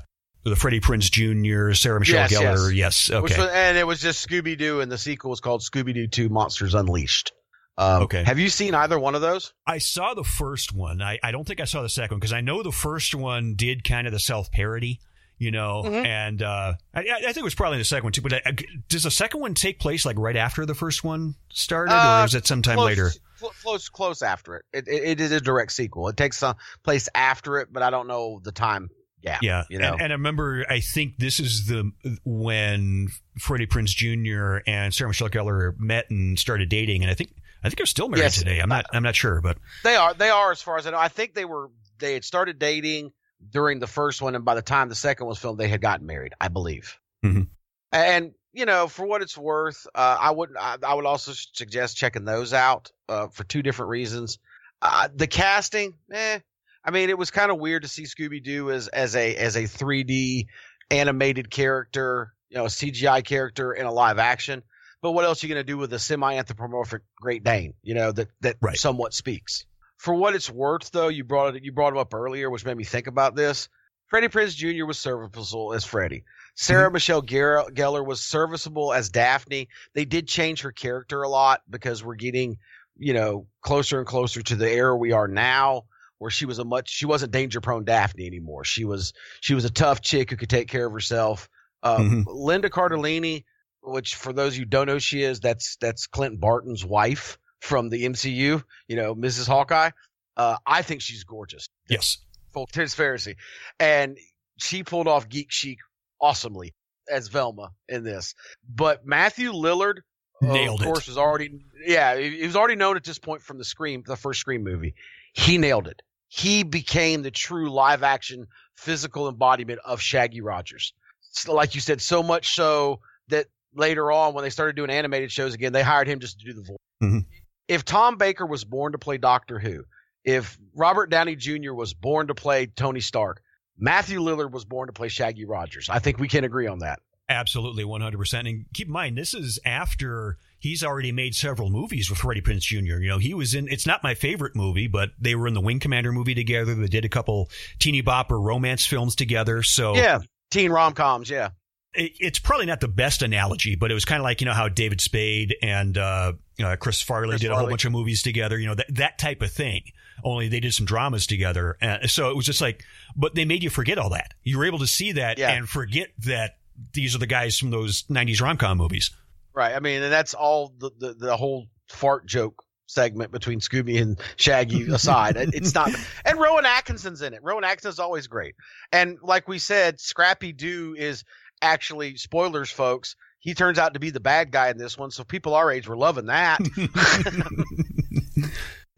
[SPEAKER 1] the Freddie Prinze Jr. Sarah Michelle
[SPEAKER 4] Yes,
[SPEAKER 1] Gellar yes,
[SPEAKER 4] Which
[SPEAKER 1] okay
[SPEAKER 4] was, and it was just Scooby Doo, and the sequel was called Scooby Doo Two Monsters Unleashed. Um,
[SPEAKER 1] Okay.
[SPEAKER 4] Have you seen either one of those?
[SPEAKER 1] I saw the first one I, I don't think I saw the second one because I know the first one did kind of the self parody you know
[SPEAKER 4] Mhm.
[SPEAKER 1] and uh I, I think it was probably the second one too but uh, does the second one take place like right after the first one started
[SPEAKER 4] Uh,
[SPEAKER 1] or is it sometime
[SPEAKER 4] close,
[SPEAKER 1] later
[SPEAKER 4] cl- Close, close after it. It, it. it is a direct sequel. It takes some place after it, but I don't know the time gap.
[SPEAKER 1] Yeah,
[SPEAKER 4] you know.
[SPEAKER 1] and, and I remember. I think this is the when Freddie Prinze Jr. and Sarah Michelle Gellar met and started dating, and I think I think they're still married
[SPEAKER 4] Yes.
[SPEAKER 1] today. I'm not. I'm not sure, but
[SPEAKER 4] They are. They are, as far as I know. I think they were. They had started dating. during the first one, and by the time the second was filmed, they had gotten married, I believe.
[SPEAKER 1] Mhm.
[SPEAKER 4] And you know, for what it's worth, uh, I would I, I would also suggest checking those out uh, for two different reasons. Uh, the casting, eh. I mean, it was kind of weird to see Scooby Doo as as a as a 3D animated character, you know, a CGI character in a live action. But what else are you going to do with a semi-anthropomorphic Great Dane? You know that that
[SPEAKER 1] Right.
[SPEAKER 4] somewhat speaks. For what it's worth, though, you brought it you brought him up earlier, which made me think about this. Freddie Prinze Jr. was serviceable as Freddie. Sarah mm-hmm. Michelle Gellar, Gellar was serviceable as Daphne. They did change her character a lot because we're getting, you know, closer and closer to the era we are now, where she was a much she wasn't danger prone Daphne anymore. She was she was a tough chick who could take care of herself. Uh,
[SPEAKER 1] Mhm.
[SPEAKER 4] Linda Cardellini, which for those who don't know who she is, that's that's Clint Barton's wife from the MCU. You know, Mrs. Hawkeye. Uh, I think she's gorgeous
[SPEAKER 1] Yes.
[SPEAKER 4] full transparency. And she pulled off Geek Chic awesomely as Velma in this. But Matthew Lillard,
[SPEAKER 1] Nailed
[SPEAKER 4] of
[SPEAKER 1] it.
[SPEAKER 4] course, was already yeah, he he was already known at this point from the Scream, the first Scream movie. He nailed it. He became the true live action physical embodiment of Shaggy Rogers. So, like you said, so much so that later on when they started doing animated shows again, they hired him just to do the voice.
[SPEAKER 1] Mhm.
[SPEAKER 4] If Tom Baker was born to play Doctor Who, if Robert Downey Jr. was born to play Tony Stark, Matthew Lillard was born to play Shaggy Rogers. I think we can agree on that.
[SPEAKER 1] Absolutely, 100%. And keep in mind, this is after he's already made several movies with Freddie Prinze Jr. You know, he was in, it's not my favorite movie, but they were in the Wing Commander movie together. They did a couple teeny bopper romance films together. So
[SPEAKER 4] Yeah, teen rom coms. Yeah,
[SPEAKER 1] it, it's probably not the best analogy, but it was kind of like, you know, how David Spade and uh, uh, Chris Farley
[SPEAKER 4] Chris
[SPEAKER 1] did a whole bunch of movies together, you know, that, that type of thing. Only they did some dramas together. Uh, so it was just like, but they made you forget all that. You were able to see that
[SPEAKER 4] Yeah.
[SPEAKER 1] and forget that these are the guys from those 90s rom com movies.
[SPEAKER 4] Right. I mean, and that's all the the, the whole fart joke segment between Scooby and Shaggy (laughs) aside. It's not. And Rowan Atkinson's in it. Rowan Atkinson's always great. And like we said, Scrappy Doo is actually spoilers, folks. He turns out to be the bad guy in this one, so people our age were loving that. (laughs) (laughs)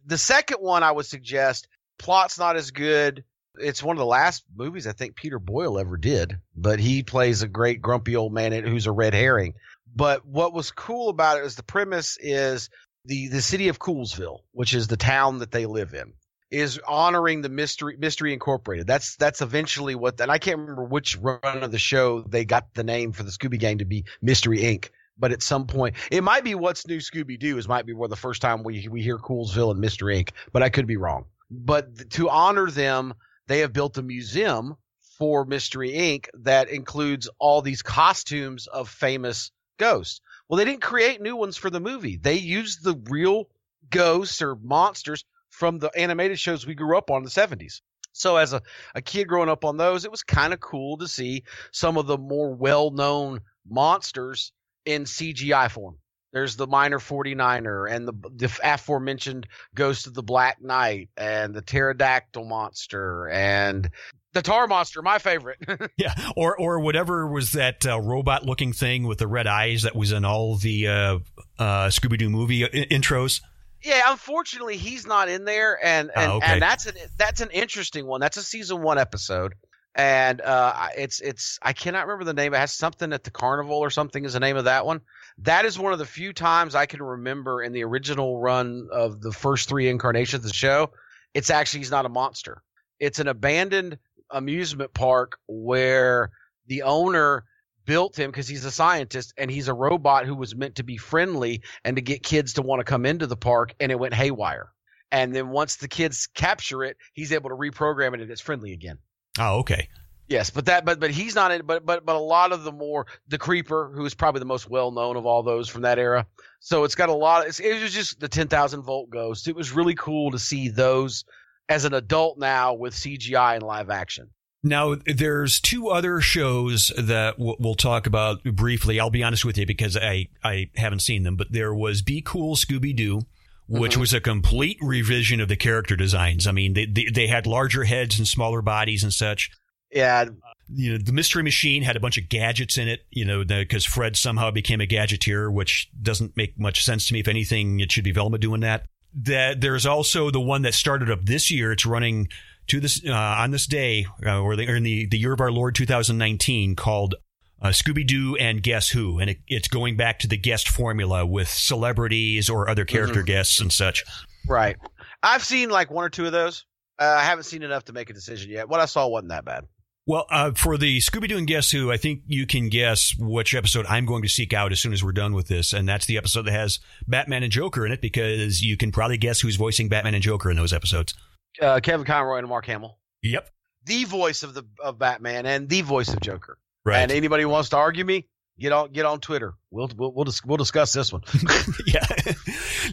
[SPEAKER 4] the second one I would suggest, plot's not as good. It's one of the last movies I think Peter Boyle ever did, but he plays a great grumpy old man who's a red herring. But what was cool about it is the premise is the the city of Coolsville, which is the town that they live in, is honoring the mystery mystery incorporated. That's that's eventually what and I can't remember which run of the show they got the name for the Scooby Gang to be Mystery Inc. But at some point, it might be what's new Scooby Doo. Is might be where the first time we we hear Coolsville and Mystery Inc. But I could be wrong. But to honor them, they have built a museum for Mystery Inc. that includes all these costumes of famous ghosts. Well, they didn't create new ones for the movie. They used the real ghosts or monsters from the animated shows we grew up on in the 70s. So as a, a kid growing up on those, it was kind of cool to see some of the more well-known monsters in CGI form. There's the Miner 49er and the, the aforementioned Ghost of the Black Knight and the pterodactyl monster and the tar monster, my favorite. (laughs)
[SPEAKER 1] Yeah, or or whatever was that uh, robot looking thing with the red eyes that was in all the uh, uh, Scooby Doo movie i- intros.
[SPEAKER 4] Yeah, unfortunately, he's not in there, and and,
[SPEAKER 1] Oh, okay.
[SPEAKER 4] and that's an that's an interesting one. That's a season one episode, and uh, it's it's I cannot remember the name. It has something at the carnival or something is the name of that one. That is one of the few times I can remember in the original run of the first three incarnations of the show. It's actually he's not a monster. It's an abandoned amusement park where the owner built him because he's a scientist and he's a robot who was meant to be friendly and to get kids to want to come into the park and it went haywire. And then once the kids capture it, he's able to reprogram it and it's friendly again.
[SPEAKER 1] Oh, okay.
[SPEAKER 4] Yes, but that but but he's not in but but but a lot of the more the creeper who is probably the most well known of all those from that era. So it's got a lot. Of, it was just the ten thousand volt ghost. It was really cool to see those as an adult now with CGI and live action.
[SPEAKER 1] Now, there's two other shows that w- we'll talk about briefly. I'll be honest with you because I, I haven't seen them, but there was Be Cool Scooby Doo, which
[SPEAKER 4] Mhm.
[SPEAKER 1] was a complete revision of the character designs. I mean, they, they, they had larger heads and smaller bodies and such.
[SPEAKER 4] Yeah,
[SPEAKER 1] You know, the Mystery Machine had a bunch of gadgets in it, you know, because Fred somehow became a gadgeteer, which doesn't make much sense to me. If anything, it should be Velma doing that. That there's also the one that started up this year. It's running to this uh, on this day, uh, or, the, or in the, the year of our Lord 2019, called uh, Scooby Doo and Guess Who, and it, it's going back to the guest formula with celebrities or other character
[SPEAKER 4] Mhm.
[SPEAKER 1] guests and such.
[SPEAKER 4] Right. I've seen like one or two of those. Uh, I haven't seen enough to make a decision yet. What I saw wasn't that bad.
[SPEAKER 1] Well, uh, for the Scooby Doo and Guess Who, I think you can guess which episode I'm going to seek out as soon as we're done with this, and that's the episode that has Batman and Joker in it because you can probably guess who's voicing Batman and Joker in those episodes.
[SPEAKER 4] Uh, Kevin Conroy and Mark Hamill,
[SPEAKER 1] Yep.
[SPEAKER 4] the voice of the of Batman and the voice of Joker.
[SPEAKER 1] Right.
[SPEAKER 4] And anybody who wants to argue me, get on get on Twitter. We'll we'll we'll, dis- we'll discuss this one. (laughs) (laughs)
[SPEAKER 1] yeah.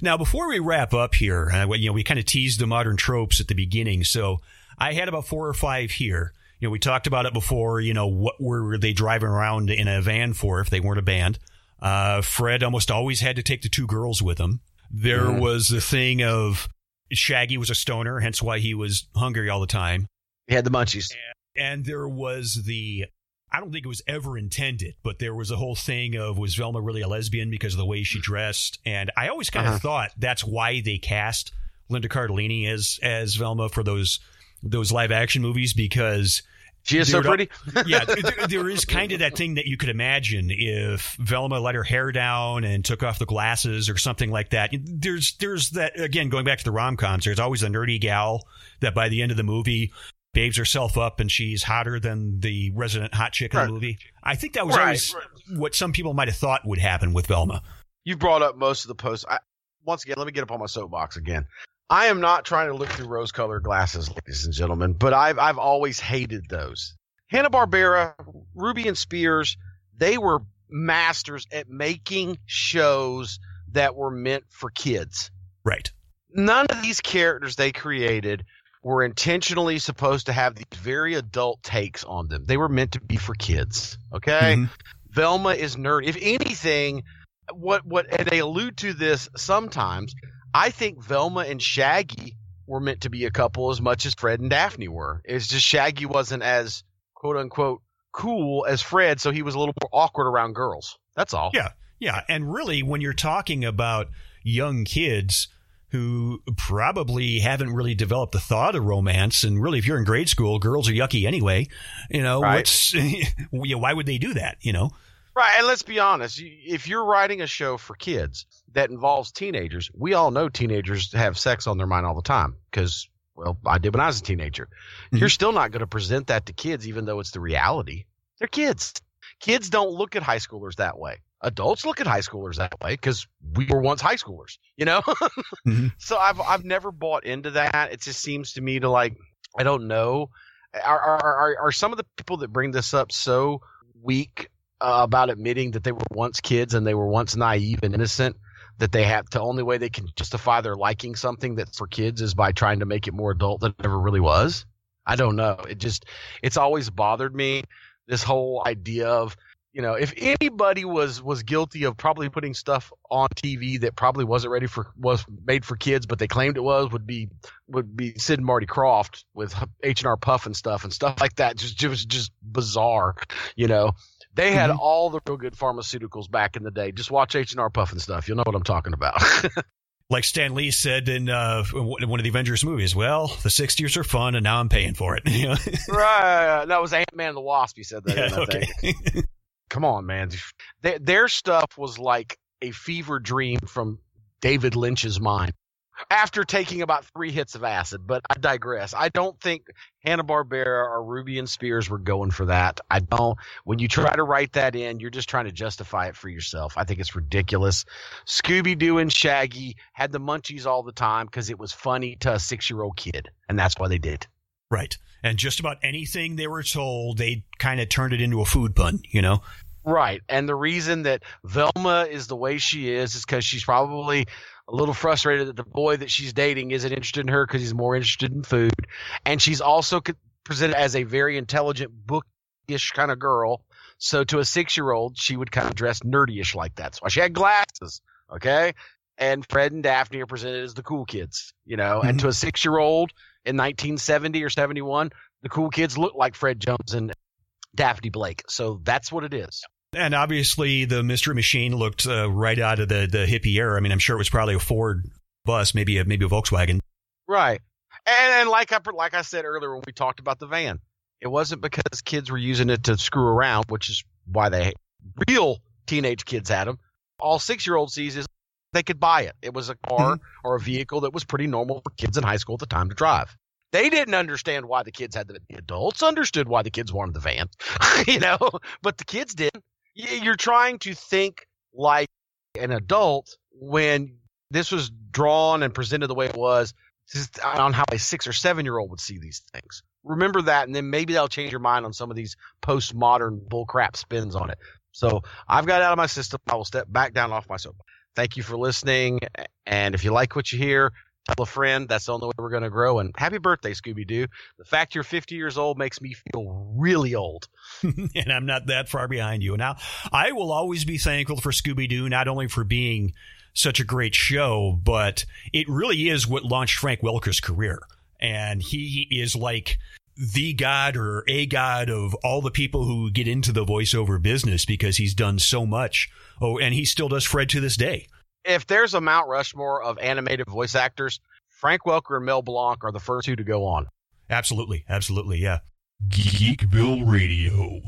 [SPEAKER 1] now, before we wrap up here, uh, you know, we kind of teased the modern tropes at the beginning, so I had about four or five here. You know, we talked about it before. You know, what were they driving around in a van for if they weren't a band? Uh, Fred almost always had to take the two girls with him. There
[SPEAKER 4] Mhm.
[SPEAKER 1] was the thing of Shaggy was a stoner, hence why he was hungry all the time.
[SPEAKER 4] He had the munchies.
[SPEAKER 1] And there was the I don't think it was ever intended, but there was a whole thing of was Velma really a lesbian because of the way she dressed? And I always kind of
[SPEAKER 4] Uh-huh.
[SPEAKER 1] thought that's why they cast Linda Cardellini as as Velma for those those live action movies because
[SPEAKER 4] She is so pretty. (laughs)
[SPEAKER 1] yeah, there, there is kind of that thing that you could imagine if Velma let her hair down and took off the glasses or something like that. There's there's that again going back to the rom coms. There's always a nerdy gal that by the end of the movie babes herself up and she's hotter than the resident hot chick in
[SPEAKER 4] Right.
[SPEAKER 1] the movie. I think that was
[SPEAKER 4] Right,
[SPEAKER 1] always what some people might have thought would happen with Velma.
[SPEAKER 4] you brought up most of the posts. I, once again, let me get up on my soapbox again. I am not trying to look through rose-colored glasses, ladies and gentlemen, but I've I've always hated those. Hanna Barbera, Ruby and Spears, they were masters at making shows that were meant for kids.
[SPEAKER 1] Right.
[SPEAKER 4] None of these characters they created were intentionally supposed to have these very adult takes on them. They were meant to be for kids. Okay.
[SPEAKER 1] Mhm.
[SPEAKER 4] Velma is nerd. If anything, what what and they allude to this sometimes. I think Velma and Shaggy were meant to be a couple as much as Fred and Daphne were. It's just Shaggy wasn't as quote unquote cool as Fred, so he was a little more awkward around girls. That's all.
[SPEAKER 1] Yeah. Yeah, and really, when you're talking about young kids who probably haven't really developed the thought of romance, and really, if you're in grade school, girls are yucky anyway. You know,
[SPEAKER 4] Right.
[SPEAKER 1] what's (laughs) why would they do that? You know,
[SPEAKER 4] Right, and let's be honest. If you're writing a show for kids that involves teenagers, we all know teenagers have sex on their mind all the time because, well, I did when I was a teenager.
[SPEAKER 1] Mhm.
[SPEAKER 4] You're still not going to present that to kids, even though it's the reality. They're kids. Kids don't look at high schoolers that way. Adults look at high schoolers that way because we were once high schoolers, you know. (laughs)
[SPEAKER 1] Mhm.
[SPEAKER 4] So I've I've never bought into that. It just seems to me to like I don't know. Are are are, are some of the people that bring this up so weak uh, about admitting that they were once kids and they were once naive and innocent that they have the only way they can justify their liking something that's for kids is by trying to make it more adult than it ever really was. I don't know. It just it's always bothered me this whole idea of you know if anybody was was guilty of probably putting stuff on TV that probably wasn't ready for was made for kids but they claimed it was would be would be Sid and Marty Krofft with H and R Pufnstuf and stuff like that just was just bizarre you know they had
[SPEAKER 1] Mhm.
[SPEAKER 4] all the real good pharmaceuticals back in the day just watch H and R Pufnstuf you'll know what I'm talking about (laughs)
[SPEAKER 1] like Stan Lee said in uh, one of the Avengers movies. Well, the '60s are fun, and now I'm paying for it. (laughs)
[SPEAKER 4] Right that was Ant Man the Wasp he said that
[SPEAKER 1] yeah, okay. (laughs)
[SPEAKER 4] come on, man. Their stuff was like a fever dream from David Lynch's mind after taking about three hits of acid. But I digress. I don't think Hanna Barbera or Ruby and Spears were going for that. I don't. When you try to write that in, you're just trying to justify it for yourself. I think it's ridiculous. Scooby Doo and Shaggy had the munchies all the time because it was funny to a six year old kid, and that's why they did.
[SPEAKER 1] right. And just about anything they were told, they kind of turned it into a food pun. You know.
[SPEAKER 4] Right. And the reason that Velma is the way she is is because she's probably a little frustrated that the boy that she's dating isn't interested in her because he's more interested in food. And she's also presented as a very intelligent, bookish kind of girl. So to a six year old, she would kind of dress nerdyish like that. That's why she had glasses. Okay. And Fred and Daphne are presented as the cool kids, you know, and
[SPEAKER 1] Mhm.
[SPEAKER 4] to a six year old in 1970 or 71, the cool kids look like Fred Jones and Daphne Blake. So that's what it is.
[SPEAKER 1] And obviously, the Mystery Machine looked uh, right out of the, the hippie era. I mean, I'm sure it was probably a Ford bus, maybe a maybe a Volkswagen.
[SPEAKER 4] Right. And, and like I like I said earlier when we talked about the van, it wasn't because kids were using it to screw around, which is why they real teenage kids had them. All six year olds sees is they could buy it. It was a car
[SPEAKER 2] Mhm.
[SPEAKER 4] or a vehicle that was pretty normal for kids in high school at the time to drive. They didn't understand why the kids had the, the adults understood why the kids wanted the van, (laughs) you know, but the kids didn't. You're trying to think like an adult when this was drawn and presented the way it was on how a six or seven year old would see these things. Remember that, and then maybe that'll change your mind on some of these postmodern bullcrap spins on it. So I've got out of my system. I will step back down off my soapbox. Thank you for listening. And if you like what you hear, tell a friend. That's the only way we're going to grow. And happy birthday, Scooby Doo. The fact you're 50 years old makes me feel really old. (laughs)
[SPEAKER 2] and I'm not that far behind you. Now, I will always be thankful for Scooby Doo, not only for being such a great show, but it really is what launched Frank Welker's career. And he is like the god or a god of all the people who get into the voiceover business because he's done so much. Oh, and he still does Fred to this day.
[SPEAKER 4] If there's a Mount Rushmore of animated voice actors, Frank Welker and Mel Blanc are the first two to go on.
[SPEAKER 2] Absolutely. Absolutely. Yeah.
[SPEAKER 1] Geekville Radio.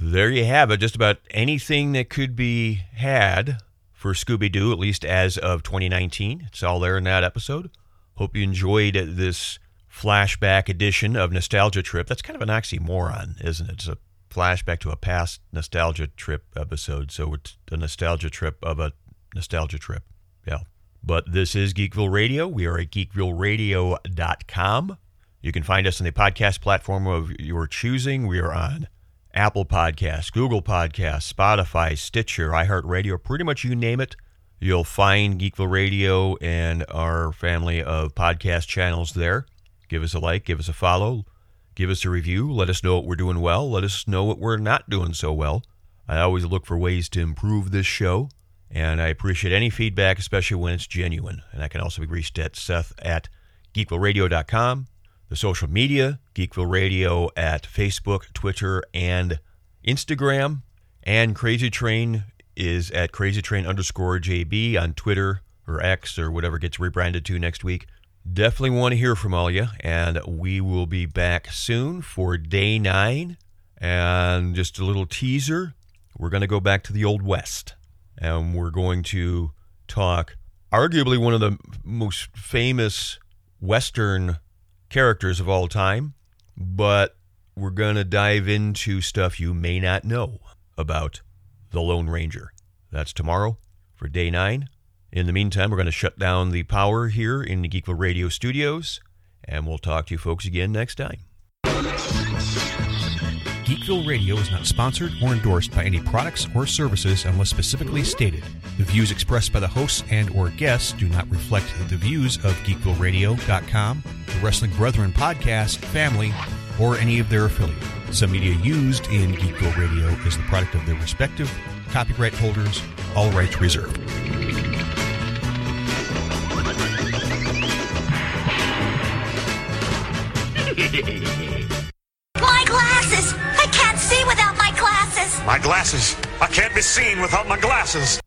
[SPEAKER 2] There you have it. Just about anything that could be had for Scooby Doo, at least as of 2019. It's all there in that episode. Hope you enjoyed this flashback edition of Nostalgia Trip. That's kind of an oxymoron, isn't it? It's a flashback to a past Nostalgia Trip episode. So it's a nostalgia trip of a nostalgia trip. Yeah. But this is Geekville Radio. We are at geekvilleradio.com. You can find us on the podcast platform of your choosing. We are on Apple Podcasts, Google Podcasts, Spotify, Stitcher, iHeartRadio, pretty much you name it. You'll find Geekville Radio and our family of podcast channels there. Give us a like, give us a follow, give us a review. Let us know what we're doing well. Let us know what we're not doing so well. I always look for ways to improve this show, and I appreciate any feedback, especially when it's genuine. And I can also be reached at Seth at geekvilleradio.com the social media, Geekville Radio at Facebook, Twitter, and Instagram. And Crazy Train is at Crazy Train underscore JB on Twitter or X or whatever gets rebranded to next week. Definitely want to hear from all you, and we will be back soon for day nine. And just a little teaser we're going to go back to the Old West, and we're going to talk arguably one of the most famous Western characters of all time, but we're going to dive into stuff you may not know about the Lone Ranger. That's tomorrow for day nine. In the meantime, we're going to shut down the power here in the Geekville Radio studios, and we'll talk to you folks again next time. Geekville Radio is not sponsored or endorsed by any products or services unless specifically stated. The views expressed by the hosts and or guests do not reflect the views of geekvilleradio.com, the Wrestling Brethren podcast, family, or any of their affiliates. Some media used in Geekville Radio is the product of their respective copyright holders, all rights reserved. (laughs)
[SPEAKER 6] My glasses! I can't see without my glasses!
[SPEAKER 7] My glasses. I can't be seen without my glasses.